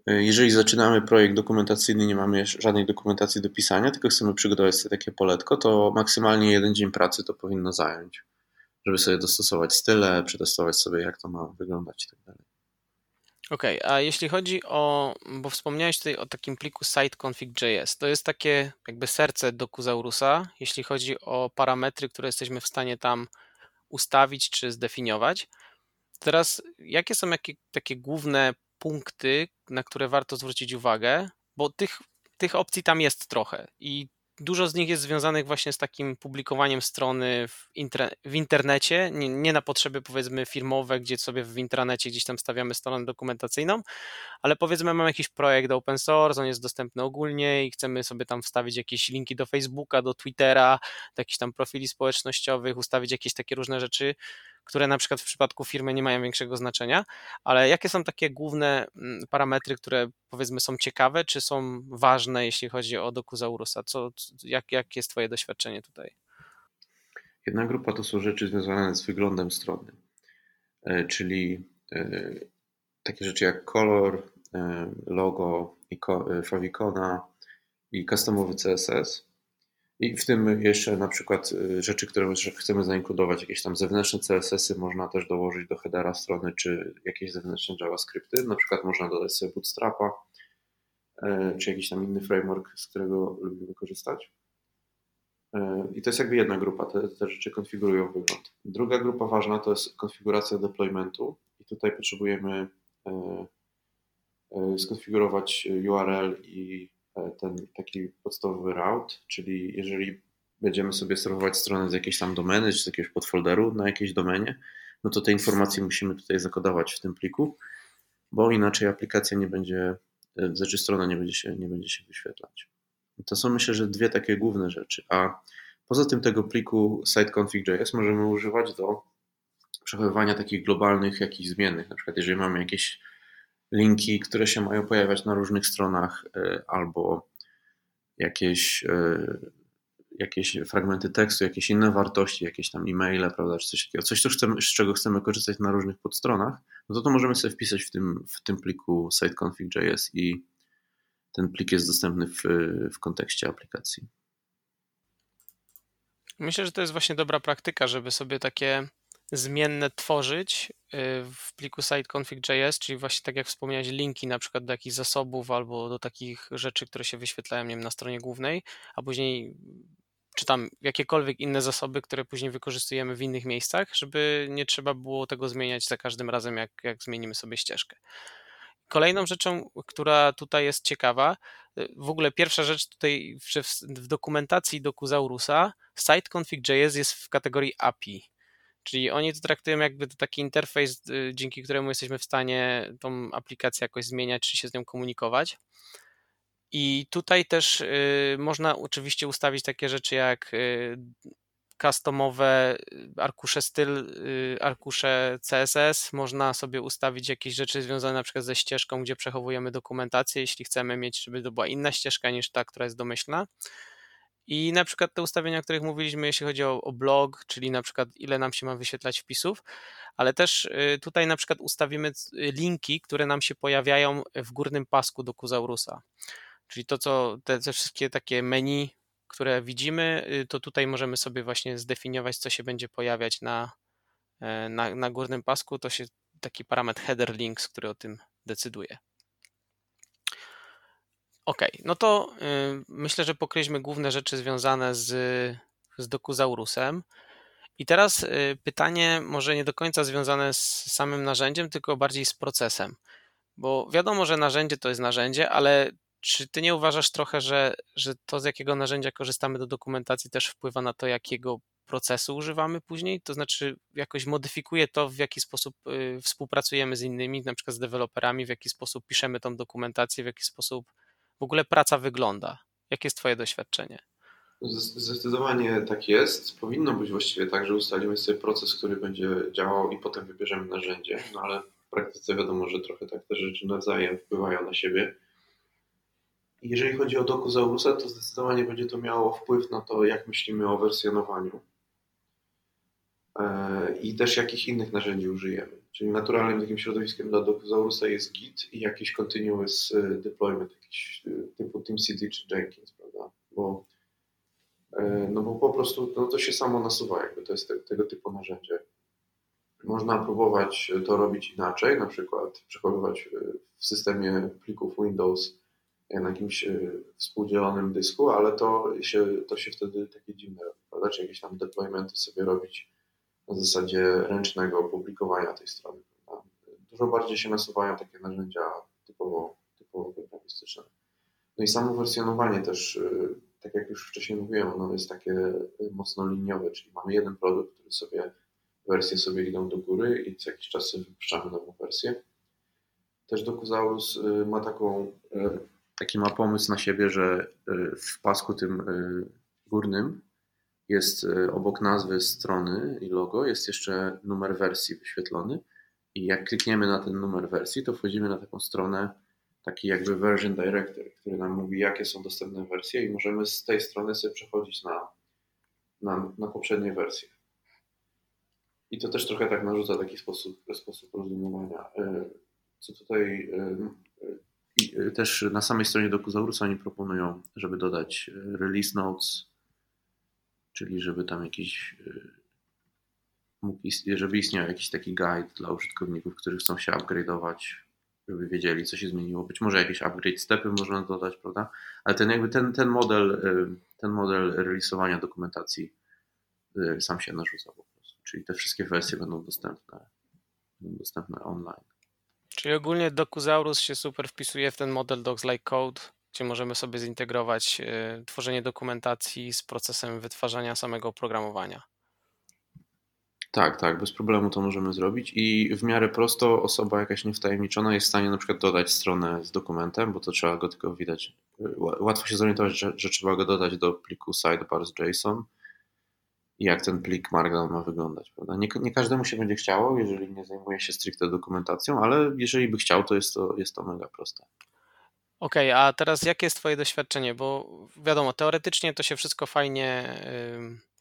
jeżeli zaczynamy projekt dokumentacyjny, nie mamy żadnej dokumentacji do pisania, tylko chcemy przygotować sobie takie poletko, to maksymalnie jeden dzień pracy to powinno zająć żeby sobie dostosować style, przetestować sobie, jak to ma wyglądać i tak dalej. Okej, okay, a jeśli chodzi o, bo wspomniałeś tutaj o takim pliku siteconfig.js, to jest takie jakby serce Dokuzaurusa, jeśli chodzi o parametry, które jesteśmy w stanie tam ustawić czy zdefiniować. Teraz, jakie są jakie, takie główne punkty, na które warto zwrócić uwagę? Bo tych, tych opcji tam jest trochę i Dużo z nich jest związanych właśnie z takim publikowaniem strony w, w internecie, nie, nie, na potrzeby powiedzmy firmowe, gdzie sobie w intranecie gdzieś tam stawiamy stronę dokumentacyjną, ale powiedzmy mamy jakiś projekt open source, on jest dostępny ogólnie i chcemy sobie tam wstawić jakieś linki do Facebooka, do Twittera, do jakichś tam profili społecznościowych, ustawić jakieś takie różne rzeczy, które na przykład w przypadku firmy nie mają większego znaczenia, ale jakie są takie główne mm, parametry, które powiedzmy są ciekawe, czy są ważne, jeśli chodzi o Dokuzaurusa? Co, jak, jak jest Twoje doświadczenie tutaj? Jedna grupa to są rzeczy związane z wyglądem strony, e, czyli e, takie rzeczy jak kolor, e, logo, favicona i customowy CSS. I w tym jeszcze na przykład y, rzeczy, które chcemy zainkludować, jakieś tam zewnętrzne CSS-y można też dołożyć do headera strony, czy jakieś zewnętrzne JavaScripty. Na przykład można dodać sobie Bootstrapa, e, czy jakiś tam inny framework, z którego lubimy korzystać. E, I to jest jakby jedna grupa, te, te rzeczy konfigurują wygląd. Druga grupa ważna to jest konfiguracja deploymentu i tutaj potrzebujemy e, skonfigurować URL i ten taki podstawowy route, czyli jeżeli będziemy sobie sterować stronę z jakiejś tam domeny, czy z jakiegoś podfolderu na jakiejś domenie, no to te informacje musimy tutaj zakodować w tym pliku. bo inaczej aplikacja nie będzie, znaczy strona nie będzie się, nie będzie się wyświetlać. To są myślę, że dwie takie główne rzeczy. A poza tym tego pliku siteconfig.js możemy używać do przechowywania takich globalnych jakichś zmiennych. Na przykład jeżeli mamy jakieś linki, które się mają pojawiać na różnych stronach albo jakieś jakieś fragmenty tekstu, jakieś inne wartości, jakieś tam e-maile, prawda, czy coś takiego, coś, co chcemy, z czego chcemy korzystać na różnych podstronach, no to to możemy sobie wpisać w tym, w tym pliku siteconfig.js i ten plik jest dostępny w, w kontekście aplikacji. Myślę, że to jest właśnie dobra praktyka, żeby sobie takie zmienne tworzyć y, w pliku siteconfig.js, czyli właśnie tak jak wspomniałeś, linki na przykład do jakichś zasobów albo do takich rzeczy, które się wyświetlają nie wiem, na stronie głównej, a później czy tam jakiekolwiek inne zasoby, które później wykorzystujemy w innych miejscach, żeby nie trzeba było tego zmieniać za każdym razem, jak, jak zmienimy sobie ścieżkę. Kolejną rzeczą, która tutaj jest ciekawa, w ogóle pierwsza rzecz tutaj, że w, w dokumentacji Docusaurusa siteconfig.js jest w kategorii API, czyli oni to traktują jakby to taki interfejs, y, dzięki któremu jesteśmy w stanie tą aplikację jakoś zmieniać, czy się z nią komunikować. I tutaj też y, można oczywiście ustawić takie rzeczy jak y, customowe arkusze styl, arkusze CSS. Można sobie ustawić jakieś rzeczy związane na przykład ze ścieżką, gdzie przechowujemy dokumentację, jeśli chcemy mieć, żeby to była inna ścieżka niż ta, która jest domyślna. I na przykład te ustawienia, o których mówiliśmy, jeśli chodzi o, o blog, czyli na przykład ile nam się ma wyświetlać wpisów, ale też tutaj na przykład ustawimy linki, które nam się pojawiają w górnym pasku do Kuzaurusa. Czyli to, co te, te wszystkie takie menu, które widzimy, y, to tutaj możemy sobie właśnie zdefiniować, co się będzie pojawiać na, e, na, na górnym pasku. To się taki parametr header links, który o tym decyduje. Ok, no to y, myślę, że pokryliśmy główne rzeczy związane z, z Dokuzaurusem. I teraz y, pytanie może nie do końca związane z samym narzędziem, tylko bardziej z procesem. Bo wiadomo, że narzędzie to jest narzędzie, ale czy ty nie uważasz trochę, że, że to, z jakiego narzędzia korzystamy do dokumentacji, też wpływa na to, jakiego procesu używamy później? To znaczy, jakoś modyfikuje to, w jaki sposób y, współpracujemy z innymi, na przykład z deweloperami, w jaki sposób piszemy tą dokumentację, w jaki sposób w ogóle praca wygląda? Jakie jest Twoje doświadczenie? Zdecydowanie tak jest. Powinno być właściwie tak, że ustalimy sobie proces, który będzie działał i potem wybierzemy narzędzie, no ale w praktyce wiadomo, że trochę tak te rzeczy nawzajem wpływają na siebie. Jeżeli chodzi o Dokuzaurusa, to zdecydowanie będzie to miało wpływ na to, jak myślimy o wersjonowaniu e, i też jakich innych narzędzi użyjemy. Czyli naturalnym takim środowiskiem dla Dokuzaurusa jest Git i jakiś continuous e, deployment, jakiś e, typu TeamCD czy Jenkins, prawda? Bo, no bo po prostu no to się samo nasuwa, jakby to jest te, tego typu narzędzie. Można próbować to robić inaczej, na przykład przechowywać w systemie plików Windows na jakimś e, współdzielonym dysku, ale to się, to się wtedy takie dziwne robi, prawda? Czy jakieś tam deploymenty sobie robić na zasadzie ręcznego opublikowania tej strony. Dużo bardziej się nasuwają takie narzędzia typowo, typowo programistyczne. No i samo wersjonowanie też, e, tak jak już wcześniej mówiłem, ono jest takie mocno liniowe, czyli mamy jeden produkt, który sobie, wersje sobie idą do góry i co jakiś czas wypuszczamy nową wersję. Też Dokuzaurus e, ma taką taki ma pomysł na siebie, że y, w pasku tym y, górnym jest y, obok nazwy strony i logo jest jeszcze numer wersji wyświetlony i jak klikniemy na ten numer wersji, to wchodzimy na taką stronę, taki jakby version director, który nam mówi, jakie są dostępne wersje i możemy z tej strony sobie przechodzić na, na, na poprzednie wersje. I to też trochę tak narzuca taki sposób, sposób rozumowania. Co tutaj y, też na samej stronie Dokuzaurusa oni proponują, żeby dodać y, release notes, czyli żeby tam jakiś y, mógł żeby istniał jakiś taki guide dla użytkowników, którzy chcą się upgrade'ować, żeby wiedzieli, co się zmieniło. Być może jakieś upgrade stepy można dodać, prawda? Ale ten jakby ten, ten model, ten model releasowania dokumentacji sam się narzuca po prostu. Czyli te wszystkie wersje będą dostępne, będą dostępne online. Czyli ogólnie Dokuzaurus się super wpisuje w ten model Docs Like Code, gdzie możemy sobie zintegrować y, tworzenie dokumentacji z procesem wytwarzania samego oprogramowania. Tak, tak, bez problemu to możemy zrobić i w miarę prosto osoba jakaś niewtajemniczona jest w stanie na przykład dodać stronę z dokumentem, bo to trzeba go tylko widać. Łatwo się zorientować, że, że trzeba go dodać do pliku sidebars.json i jak ten plik Markdown ma wyglądać. Prawda? Nie, nie każdemu się będzie chciało, jeżeli nie zajmuje się stricte dokumentacją, ale jeżeli by chciał, to jest to, jest to mega proste. Okej, a teraz jakie jest Twoje doświadczenie? Bo wiadomo, teoretycznie to się wszystko fajnie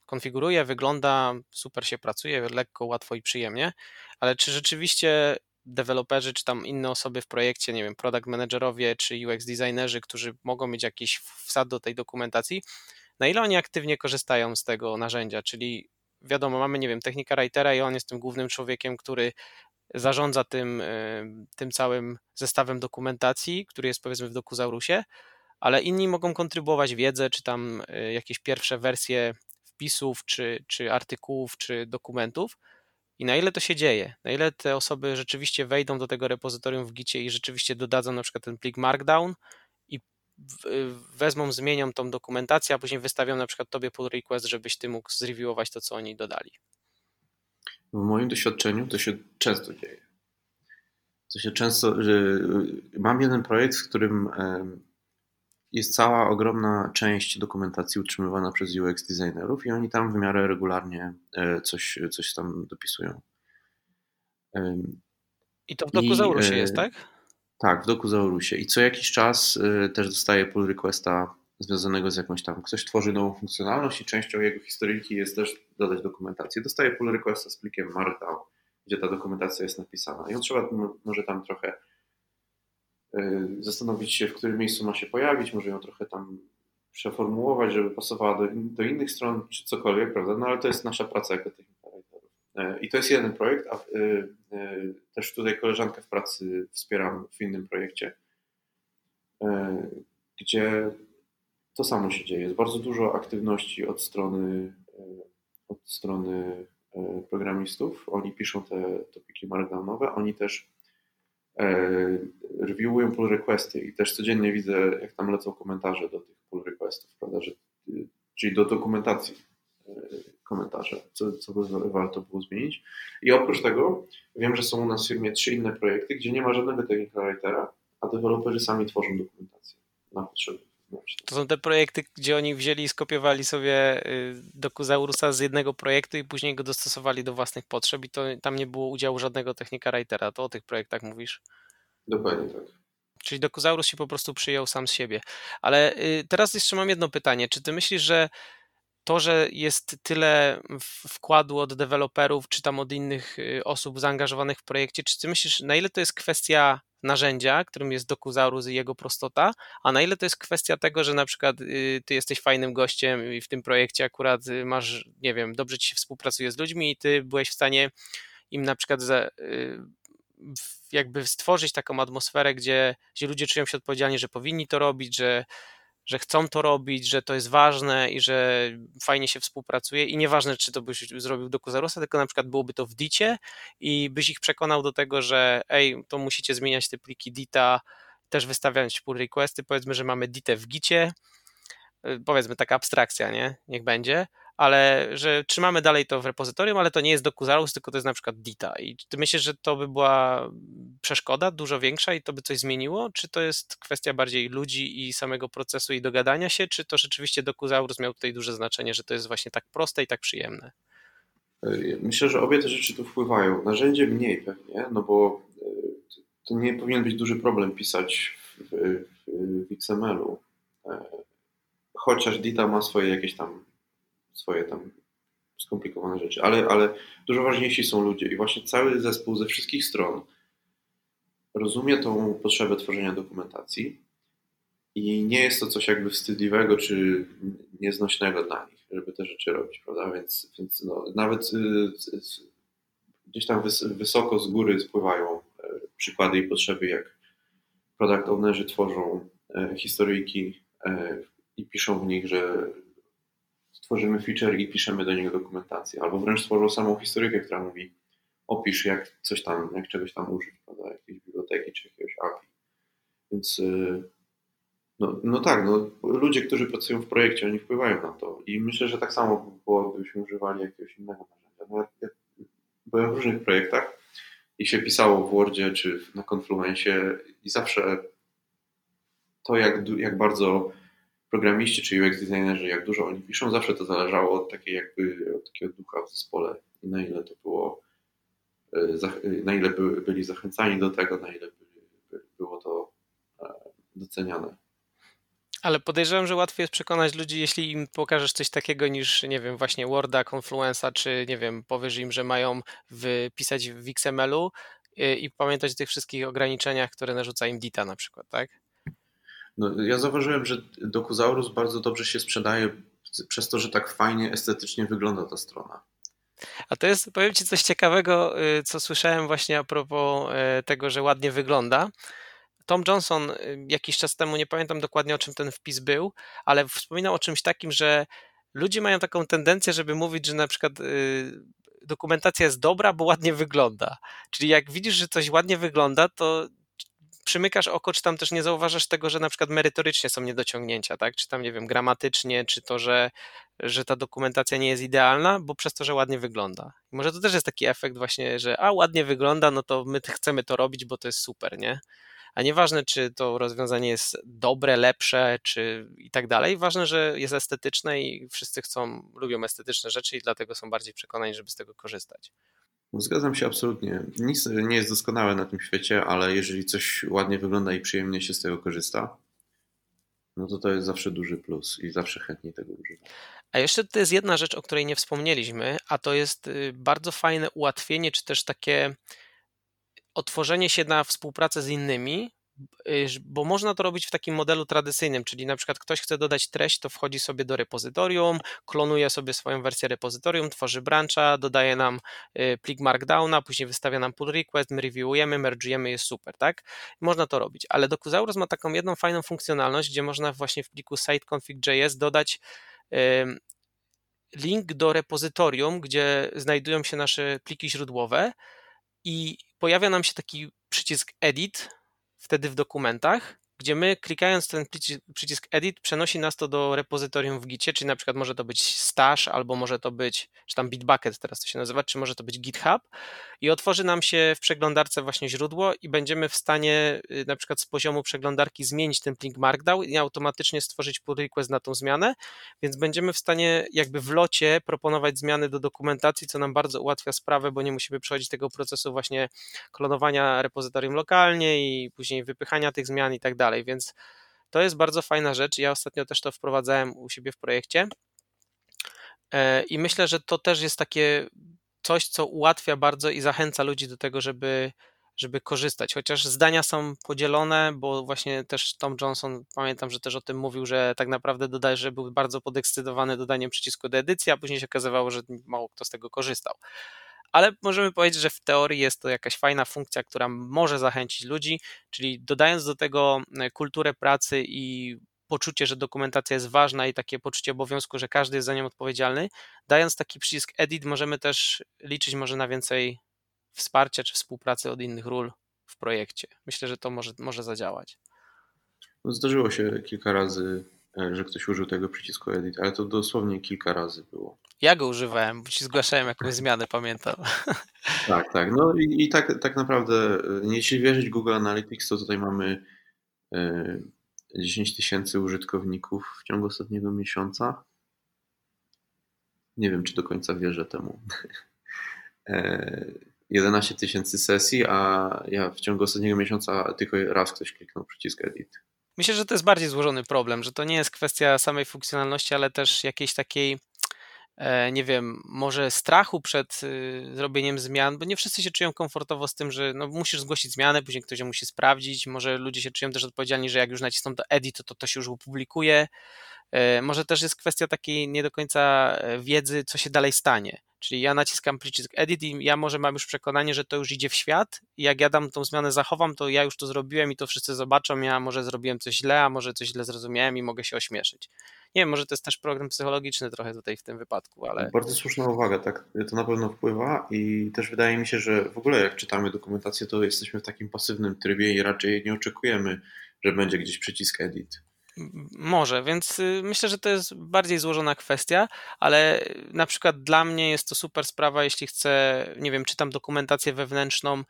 konfiguruje, wygląda, super się pracuje, lekko, łatwo i przyjemnie, ale czy rzeczywiście deweloperzy, czy tam inne osoby w projekcie, nie wiem, product managerowie, czy UX designerzy, którzy mogą mieć jakiś wsad do tej dokumentacji, na ile oni aktywnie korzystają z tego narzędzia, czyli wiadomo, mamy, nie wiem, technika writera i on jest tym głównym człowiekiem, który zarządza tym, e, tym całym zestawem dokumentacji, który jest powiedzmy w DokuZaurusie, ale inni mogą kontrybuować wiedzę, czy tam e, jakieś pierwsze wersje wpisów, czy, czy artykułów, czy dokumentów. I na ile to się dzieje? Na ile te osoby rzeczywiście wejdą do tego repozytorium w Gicie i rzeczywiście dodadzą na przykład ten plik Markdown i wezmą, zmienią tą dokumentację, a później wystawią na przykład tobie pull request, żebyś ty mógł zreviewować to, co oni dodali. W moim doświadczeniu to się często dzieje. To się często, że mam jeden projekt, w którym jest cała ogromna część dokumentacji utrzymywana przez UX designerów i oni tam w miarę regularnie e, coś, coś tam dopisują. I to w DocuZaurusie jest, tak? Tak, w DocuZaurusie. I co jakiś czas e, też dostaję pull requesta związanego z jakąś tam, ktoś tworzy nową funkcjonalność i częścią jego historyjki jest też dodać dokumentację. Dostaję pull requesta z plikiem Markdown, gdzie ta dokumentacja jest napisana. I on trzeba może tam trochę y, zastanowić się, w którym miejscu ma się pojawić, może ją trochę tam przeformułować, żeby pasowała do, do innych stron, czy cokolwiek, prawda? No ale to jest nasza praca jako technika writerów. Y, I to jest jeden projekt, a y, też tutaj koleżankę w pracy wspieram w innym projekcie, gdzie to samo się dzieje. Jest bardzo dużo aktywności od strony, e, od strony e, programistów. Oni piszą te topiki markdownowe, oni też e, reviewują pull requesty i też codziennie widzę, jak tam lecą komentarze do tych pull requestów, prawda, że, czyli do dokumentacji komentarze, co, co by warto było zmienić. I oprócz tego wiem, że są u nas w firmie trzy inne projekty, gdzie nie ma żadnego technical writera, a deweloperzy sami tworzą dokumentację na potrzeby to są te projekty, gdzie oni wzięli i skopiowali sobie y, Dokuzaurusa z jednego projektu i później go dostosowali do własnych potrzeb i to tam nie było udziału żadnego technika writera. To o tych projektach mówisz? Dokładnie tak. Czyli Dokuzaurus się po prostu przyjął sam z siebie. Ale y, teraz jeszcze mam jedno pytanie. Czy ty myślisz, że to, że jest tyle wkładu od deweloperów, czy tam od innych y, osób zaangażowanych w projekcie, czy ty myślisz, na ile to jest kwestia narzędzia, którym jest Dokuzaurus i jego prostota, a na ile to jest kwestia tego, że na przykład y, ty jesteś fajnym gościem i w tym projekcie akurat y, masz, nie wiem, dobrze ci się współpracuje z ludźmi i ty byłeś w stanie im na przykład za, jakby stworzyć taką atmosferę, gdzie, gdzie ludzie czują się odpowiedzialni, że powinni to robić, że że chcą to robić, że to jest ważne i że fajnie się współpracuje. I nieważne, czy to byś zrobił do Kuzarusa, tylko na przykład byłoby to w Dicie i byś ich przekonał do tego, że ej, to musicie zmieniać te pliki Dita, też wystawiać pull requesty, powiedzmy, że mamy Ditę w Gicie, y, powiedzmy taka abstrakcja, nie? Niech będzie, ale że trzymamy dalej to w repozytorium, ale to nie jest DocuZarus, tylko to jest na przykład Dita. I ty myślisz, że to by była przeszkoda dużo większa i to by coś zmieniło? Czy to jest kwestia bardziej ludzi i samego procesu i dogadania się, czy to rzeczywiście DocuZaurus miał tutaj duże znaczenie, że to jest właśnie tak proste i tak przyjemne? Myślę, że obie te rzeczy tu wpływają. Narzędzie mniej pewnie, no bo e, to nie powinien być duży problem pisać w, w, w XML-u. E, chociaż Dita ma swoje jakieś tam swoje tam skomplikowane rzeczy, ale, ale dużo ważniejsi są ludzie i właśnie cały zespół ze wszystkich stron rozumie tą potrzebę tworzenia dokumentacji i nie jest to coś jakby wstydliwego czy nieznośnego dla nich, żeby te rzeczy robić, prawda? Więc, więc no, nawet y, gdzieś tam wysoko z góry spływają e, przykłady i potrzeby, jak product ownerzy tworzą e, historyjki e, i piszą w nich, że tworzymy feature i piszemy do niego dokumentację, albo wręcz stworzą samą historykę, która mówi opisz jak coś tam, jak czegoś tam użyć, prawda, jakiejś biblioteki czy jakiegoś API. Więc y, no, no tak, no, ludzie, którzy pracują w projekcie, oni wpływają na to i myślę, że tak samo było, gdybyśmy używali jakiegoś innego narzędzia. No, ja, byłem w różnych projektach i się pisało w Wordzie czy na Confluencie i zawsze to, jak, jak bardzo programiści czy UX designerzy, jak dużo oni piszą, zawsze to zależało od takiej jakby, od takiego ducha w zespole i na ile to było, e, e, na ile byli, byli zachęcani do tego, na ile było to e, doceniane. Ale podejrzewam, że łatwiej jest przekonać ludzi, jeśli im pokażesz coś takiego niż, nie wiem, właśnie Worda, Confluence'a, czy nie wiem, powiesz im, że mają wypisać w XML-u i pamiętać o tych wszystkich ograniczeniach, które narzuca im Dita na przykład, tak? No, ja zauważyłem, że Dokuzaurus bardzo dobrze się sprzedaje przez to, że tak fajnie, estetycznie wygląda ta strona. A to jest, powiem Ci coś ciekawego, y, co słyszałem właśnie a propos y, tego, że ładnie wygląda. Tom Johnson y, jakiś czas temu, nie pamiętam dokładnie o czym ten wpis był, ale wspominał o czymś takim, że ludzie mają taką tendencję, żeby mówić, że na przykład dokumentacja jest dobra, bo ładnie wygląda. Czyli jak widzisz, że coś ładnie wygląda, to przymykasz oko, czy tam też nie zauważasz tego, że na przykład merytorycznie są niedociągnięcia, tak? Czy tam, nie wiem, gramatycznie, czy to, że, że ta dokumentacja nie jest idealna, bo przez to, że ładnie wygląda. Może to też jest taki efekt właśnie, że a, ładnie wygląda, no to my chcemy to robić, bo to jest super, nie? A nieważne, czy to rozwiązanie jest dobre, lepsze, czy i tak dalej. Ważne, że jest estetyczne i wszyscy chcą, lubią estetyczne rzeczy i dlatego są bardziej przekonani, żeby z tego korzystać. Zgadzam się absolutnie. Nic nie jest doskonałe na tym świecie, ale jeżeli coś ładnie wygląda i przyjemnie się z tego korzysta, no to to jest zawsze duży plus i zawsze chętnie tego używam. A jeszcze to jest jedna rzecz, o której nie wspomnieliśmy, a to jest y, bardzo fajne ułatwienie, czy też takie otworzenie się na współpracę z innymi, bo można to robić w takim modelu tradycyjnym, czyli na przykład ktoś chce dodać treść, to wchodzi sobie do repozytorium, klonuje sobie swoją wersję repozytorium, tworzy brancha, dodaje nam y, plik markdowna, później wystawia nam pull request, my reviewujemy, merge'ujemy, jest super, tak? Można to robić, ale Docusaurus ma taką jedną fajną funkcjonalność, gdzie można właśnie w pliku siteconfig.js dodać link do repozytorium, gdzie znajdują się nasze pliki źródłowe i pojawia nam się taki przycisk edit, wtedy w dokumentach, gdzie my klikając ten przycisk edit przenosi nas to do repozytorium w Gicie, czyli na przykład może to być stash, albo może to być, czy tam Bitbucket teraz to się nazywa, czy może to być GitHub i otworzy nam się w przeglądarce właśnie źródło i będziemy w stanie y, na przykład z poziomu przeglądarki zmienić ten plik Markdown i automatycznie stworzyć pull request na tą zmianę, więc będziemy w stanie jakby w locie proponować zmiany do dokumentacji, co nam bardzo ułatwia sprawę, bo nie musimy przechodzić tego procesu właśnie klonowania repozytorium lokalnie i później wypychania tych zmian i tak dalej, więc to jest bardzo fajna rzecz. Ja ostatnio też to wprowadzałem u siebie w projekcie. E, I myślę, że to też jest takie coś, co ułatwia bardzo i zachęca ludzi do tego, żeby, żeby korzystać. Chociaż zdania są podzielone, bo właśnie też Tom Johnson, pamiętam, że też o tym mówił, że tak naprawdę dodaje, że był bardzo podekscytowany dodaniem przycisku do edycji, a później się okazywało, że mało kto z tego korzystał. Ale możemy powiedzieć, że w teorii jest to jakaś fajna funkcja, która może zachęcić ludzi, czyli dodając do tego e, kulturę pracy i poczucie, że dokumentacja jest ważna i takie poczucie obowiązku, że każdy jest za nią odpowiedzialny. Dając taki przycisk edit, możemy też liczyć może na więcej wsparcia czy współpracy od innych ról w projekcie. Myślę, że to może, może zadziałać. No, zdarzyło się kilka razy, e, że ktoś użył tego przycisku edit, ale to dosłownie kilka razy było. Ja go używałem, bo ci zgłaszałem jakąś zmianę, pamiętam. [laughs] Tak, tak. No i, i tak, tak naprawdę, e, jeśli wierzyć Google Analytics, to tutaj mamy e, 10 tysięcy użytkowników w ciągu ostatniego miesiąca. Nie wiem, czy do końca wierzę temu. 11 [laughs] e, tysięcy sesji, a ja w ciągu ostatniego miesiąca tylko raz ktoś kliknął przycisk edit. Myślę, że to jest bardziej złożony problem, że to nie jest kwestia samej funkcjonalności, ale też jakiejś takiej nie wiem, może strachu przed y, zrobieniem zmian, bo nie wszyscy się czują komfortowo z tym, że no, musisz zgłosić zmianę, później ktoś ją musi sprawdzić, może ludzie się czują też odpowiedzialni, że jak już nacisną do edit, to to się już opublikuje. E, może też jest kwestia takiej nie do końca e, wiedzy, co się dalej stanie. Czyli ja naciskam przycisk edit i ja może mam już przekonanie, że to już idzie w świat i jak ja dam tą zmianę zachowam, to ja już to zrobiłem i to wszyscy zobaczą, ja może zrobiłem coś źle, a może coś źle zrozumiałem i mogę się ośmieszyć. Nie wiem, może to jest też program psychologiczny trochę tutaj w tym wypadku, ale... Bardzo słuszna uwaga, tak, to na pewno wpływa i też wydaje mi się, że w ogóle jak czytamy dokumentację, to jesteśmy w takim pasywnym trybie i raczej nie oczekujemy, że będzie gdzieś przycisk edit. Może, więc y, myślę, że to jest bardziej złożona kwestia, ale na przykład dla mnie jest to super sprawa, jeśli chcę, nie wiem, czytam dokumentację wewnętrzną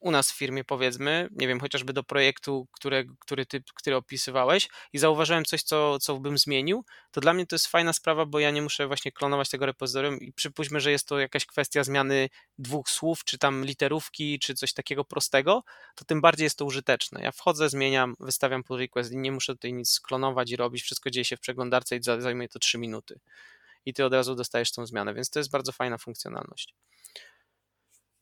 u nas w firmie, powiedzmy, nie wiem, chociażby do projektu, które, który ty który opisywałeś i zauważyłem coś, co, co bym zmienił, to dla mnie to jest fajna sprawa, bo ja nie muszę właśnie klonować tego repozytorium i przypuśćmy, że jest to jakaś kwestia zmiany dwóch słów, czy tam literówki, czy coś takiego prostego, to tym bardziej jest to użyteczne. Ja wchodzę, zmieniam, wystawiam pull request i nie muszę tutaj nic klonować i robić, wszystko dzieje się w przeglądarce i zajmuje to 3 minuty. I ty od razu dostajesz tą zmianę, więc to jest bardzo fajna funkcjonalność.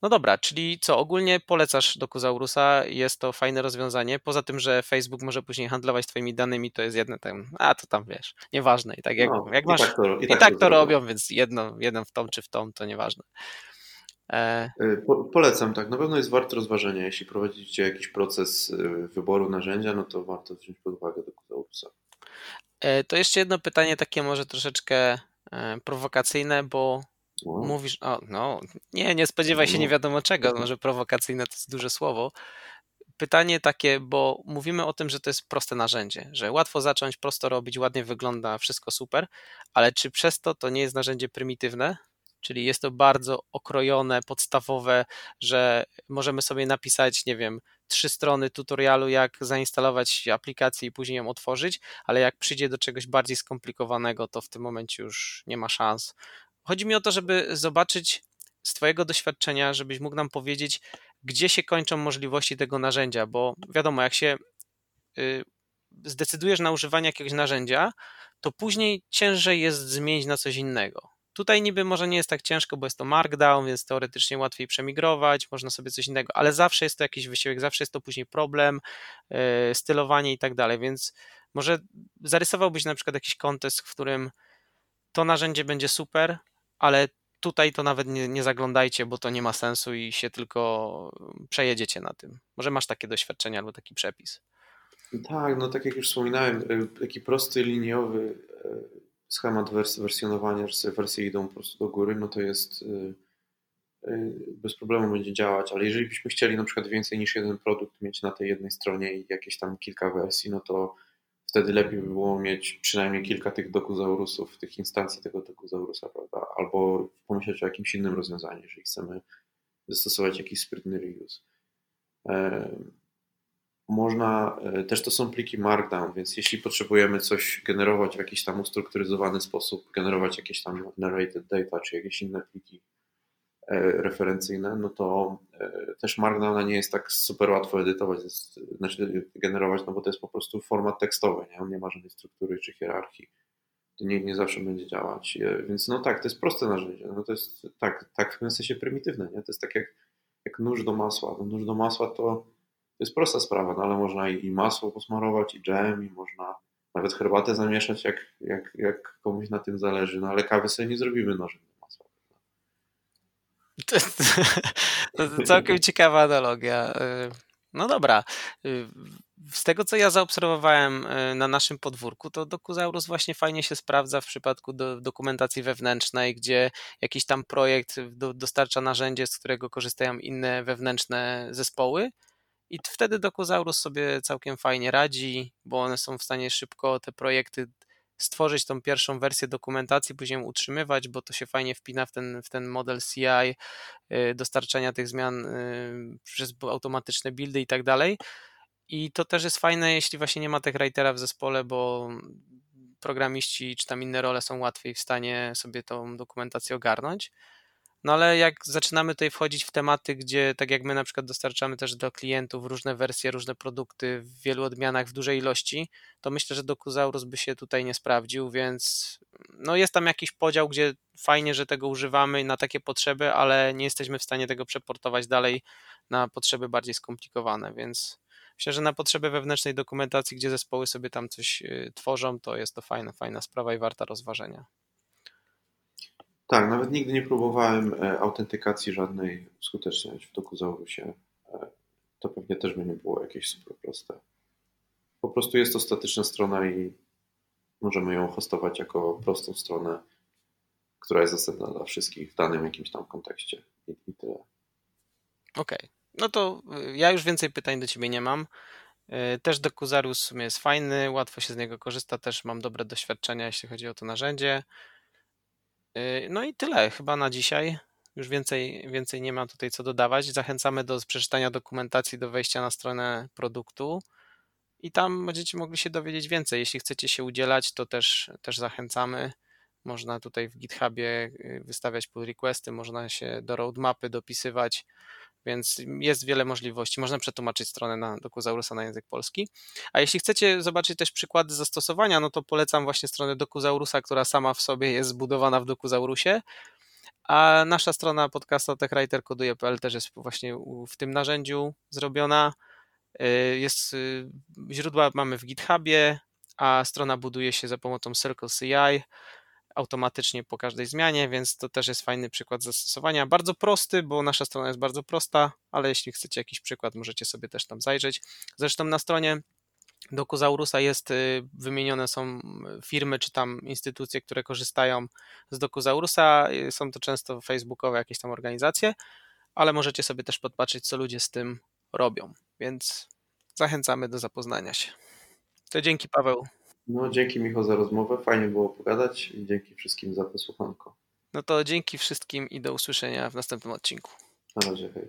No dobra, czyli co, ogólnie polecasz Dokuzaurusa, jest to fajne rozwiązanie, poza tym, że Facebook może później handlować twoimi danymi, to jest jedne tam, a to tam wiesz, nieważne i tak jak, No, jak i masz, tak to, i tak tak to robią, więc jedno, jeden w tom czy w tom, to nieważne. E, Y, Po, polecam, tak. Na pewno jest wart rozważenia. Jeśli prowadzicie jakiś proces y, wyboru narzędzia, no to warto wziąć pod uwagę Dokuzaurusa. e, to jeszcze jedno pytanie takie może troszeczkę e, prowokacyjne, bo No, mówisz, o no, nie, nie spodziewaj się No. nie wiadomo czego, może prowokacyjne to jest duże słowo. Pytanie takie, bo mówimy o tym, że to jest proste narzędzie, że łatwo zacząć, prosto robić, ładnie wygląda, wszystko super, ale czy przez to to nie jest narzędzie prymitywne? Czyli jest to bardzo okrojone, podstawowe, że możemy sobie napisać, nie wiem, trzy strony tutorialu, jak zainstalować aplikację i później ją otworzyć, ale jak przyjdzie do czegoś bardziej skomplikowanego, to w tym momencie już nie ma szans. Chodzi mi o to, żeby zobaczyć z Twojego doświadczenia, żebyś mógł nam powiedzieć, gdzie się kończą możliwości tego narzędzia, bo wiadomo, jak się y, zdecydujesz na używanie jakiegoś narzędzia, to później ciężej jest zmienić na coś innego. Tutaj niby może nie jest tak ciężko, bo jest to Markdown, więc teoretycznie łatwiej przemigrować, można sobie coś innego, ale zawsze jest to jakiś wysiłek, zawsze jest to później problem, y, stylowanie i tak dalej, więc może zarysowałbyś na przykład jakiś kontekst, w którym to narzędzie będzie super, ale tutaj to nawet nie, nie zaglądajcie, bo to nie ma sensu i się tylko przejedziecie na tym. Może masz takie doświadczenia albo taki przepis. Tak, no tak jak już wspominałem, y, taki prosty, liniowy y, schemat wers wersjonowania, że wersje idą po prostu do góry, no to jest y, bez problemu będzie działać, ale jeżeli byśmy chcieli na przykład więcej niż jeden produkt mieć na tej jednej stronie i jakieś tam kilka wersji, no to wtedy lepiej by było mieć przynajmniej kilka tych dokuzaurusów, tych instancji tego dokuzaurusa, prawda? Albo pomyśleć o jakimś innym rozwiązaniu, jeżeli chcemy zastosować jakiś sprytny reuse. Można, też to są pliki Markdown, więc jeśli potrzebujemy coś generować w jakiś tam ustrukturyzowany sposób, generować jakieś tam narrated data, czy jakieś inne pliki referencyjne, no to też Markdowna nie jest tak super łatwo edytować, znaczy generować, no bo to jest po prostu format tekstowy, nie? on nie ma żadnej struktury czy hierarchii. To nie, nie zawsze będzie działać. Więc no tak, to jest proste narzędzie. No to jest tak, tak w pewnym sensie prymitywne, nie? To jest tak jak, jak nóż do masła. No nóż do masła to, to jest prosta sprawa, no ale można i, i masło posmarować, i dżem, i można nawet herbatę zamieszać, jak, jak, jak komuś na tym zależy. No ale kawy sobie nie zrobimy nożem. To, [laughs] całkiem ciekawa analogia. No dobra. Z tego, co ja zaobserwowałem na naszym podwórku, to Dokuzaurus właśnie fajnie się sprawdza w przypadku do, dokumentacji wewnętrznej, gdzie jakiś tam projekt do, dostarcza narzędzie, z którego korzystają inne wewnętrzne zespoły. I wtedy Dokuzaurus sobie całkiem fajnie radzi, bo one są w stanie szybko te projekty stworzyć tą pierwszą wersję dokumentacji, później ją utrzymywać, bo to się fajnie wpina w ten, w ten model CI, dostarczania tych zmian przez automatyczne buildy i tak dalej. I to też jest fajne, jeśli właśnie nie ma tych writera w zespole, bo programiści czy tam inne role są łatwiej w stanie sobie tą dokumentację ogarnąć. No ale jak zaczynamy tutaj wchodzić w tematy, gdzie tak jak my na przykład dostarczamy też do klientów różne wersje, różne produkty w wielu odmianach, w dużej ilości, to myślę, że Dokuzaurus by się tutaj nie sprawdził, więc no jest tam jakiś podział, gdzie fajnie, że tego używamy na takie potrzeby, ale nie jesteśmy w stanie tego przeportować dalej na potrzeby bardziej skomplikowane, więc myślę, że na potrzeby wewnętrznej dokumentacji, gdzie zespoły sobie tam coś tworzą, to jest to fajna, fajna sprawa i warta rozważenia. Tak, nawet nigdy nie próbowałem autentykacji żadnej uskuteczniać w Dokuzaurusie. To pewnie też by nie było jakieś super proste. Po prostu jest to statyczna strona i możemy ją hostować jako prostą stronę, która jest dostępna dla wszystkich w danym jakimś tam kontekście i, i tyle. Okej, okay. no to ja już więcej pytań do Ciebie nie mam. Y, też Docuzarus w sumie jest fajny, łatwo się z niego korzysta, też mam dobre doświadczenia, jeśli chodzi o to narzędzie. Y, no i tyle chyba na dzisiaj. Już więcej, więcej nie ma tutaj co dodawać. Zachęcamy do przeczytania dokumentacji, do wejścia na stronę produktu i tam będziecie mogli się dowiedzieć więcej. Jeśli chcecie się udzielać, to też, też zachęcamy. Można tutaj w GitHubie y, wystawiać pull requesty, można się do roadmapy dopisywać, więc jest wiele możliwości. Można przetłumaczyć stronę na Dokuzaurusa na język polski. A jeśli chcecie zobaczyć też przykłady zastosowania, no to polecam właśnie stronę Dokuzaurusa, która sama w sobie jest zbudowana w Dokuzaurusie. A nasza strona podcasta techwriter.koduje.pl też jest właśnie w tym narzędziu zrobiona. Y, jest, y, źródła mamy w GitHubie, a strona buduje się za pomocą Circle CI automatycznie po każdej zmianie, więc to też jest fajny przykład zastosowania. Bardzo prosty, bo nasza strona jest bardzo prosta, ale jeśli chcecie jakiś przykład, możecie sobie też tam zajrzeć. Zresztą na stronie Dokuzaurusa jest, y, wymienione są firmy czy tam instytucje, które korzystają z Dokuzaurusa. Są to często facebookowe jakieś tam organizacje, ale możecie sobie też podpatrzeć, co ludzie z tym robią, więc zachęcamy do zapoznania się. To dzięki Paweł. No, dzięki Michał za rozmowę. Fajnie było pogadać i dzięki wszystkim za posłuchanko. No to dzięki wszystkim i do usłyszenia w następnym odcinku. Na razie, hej.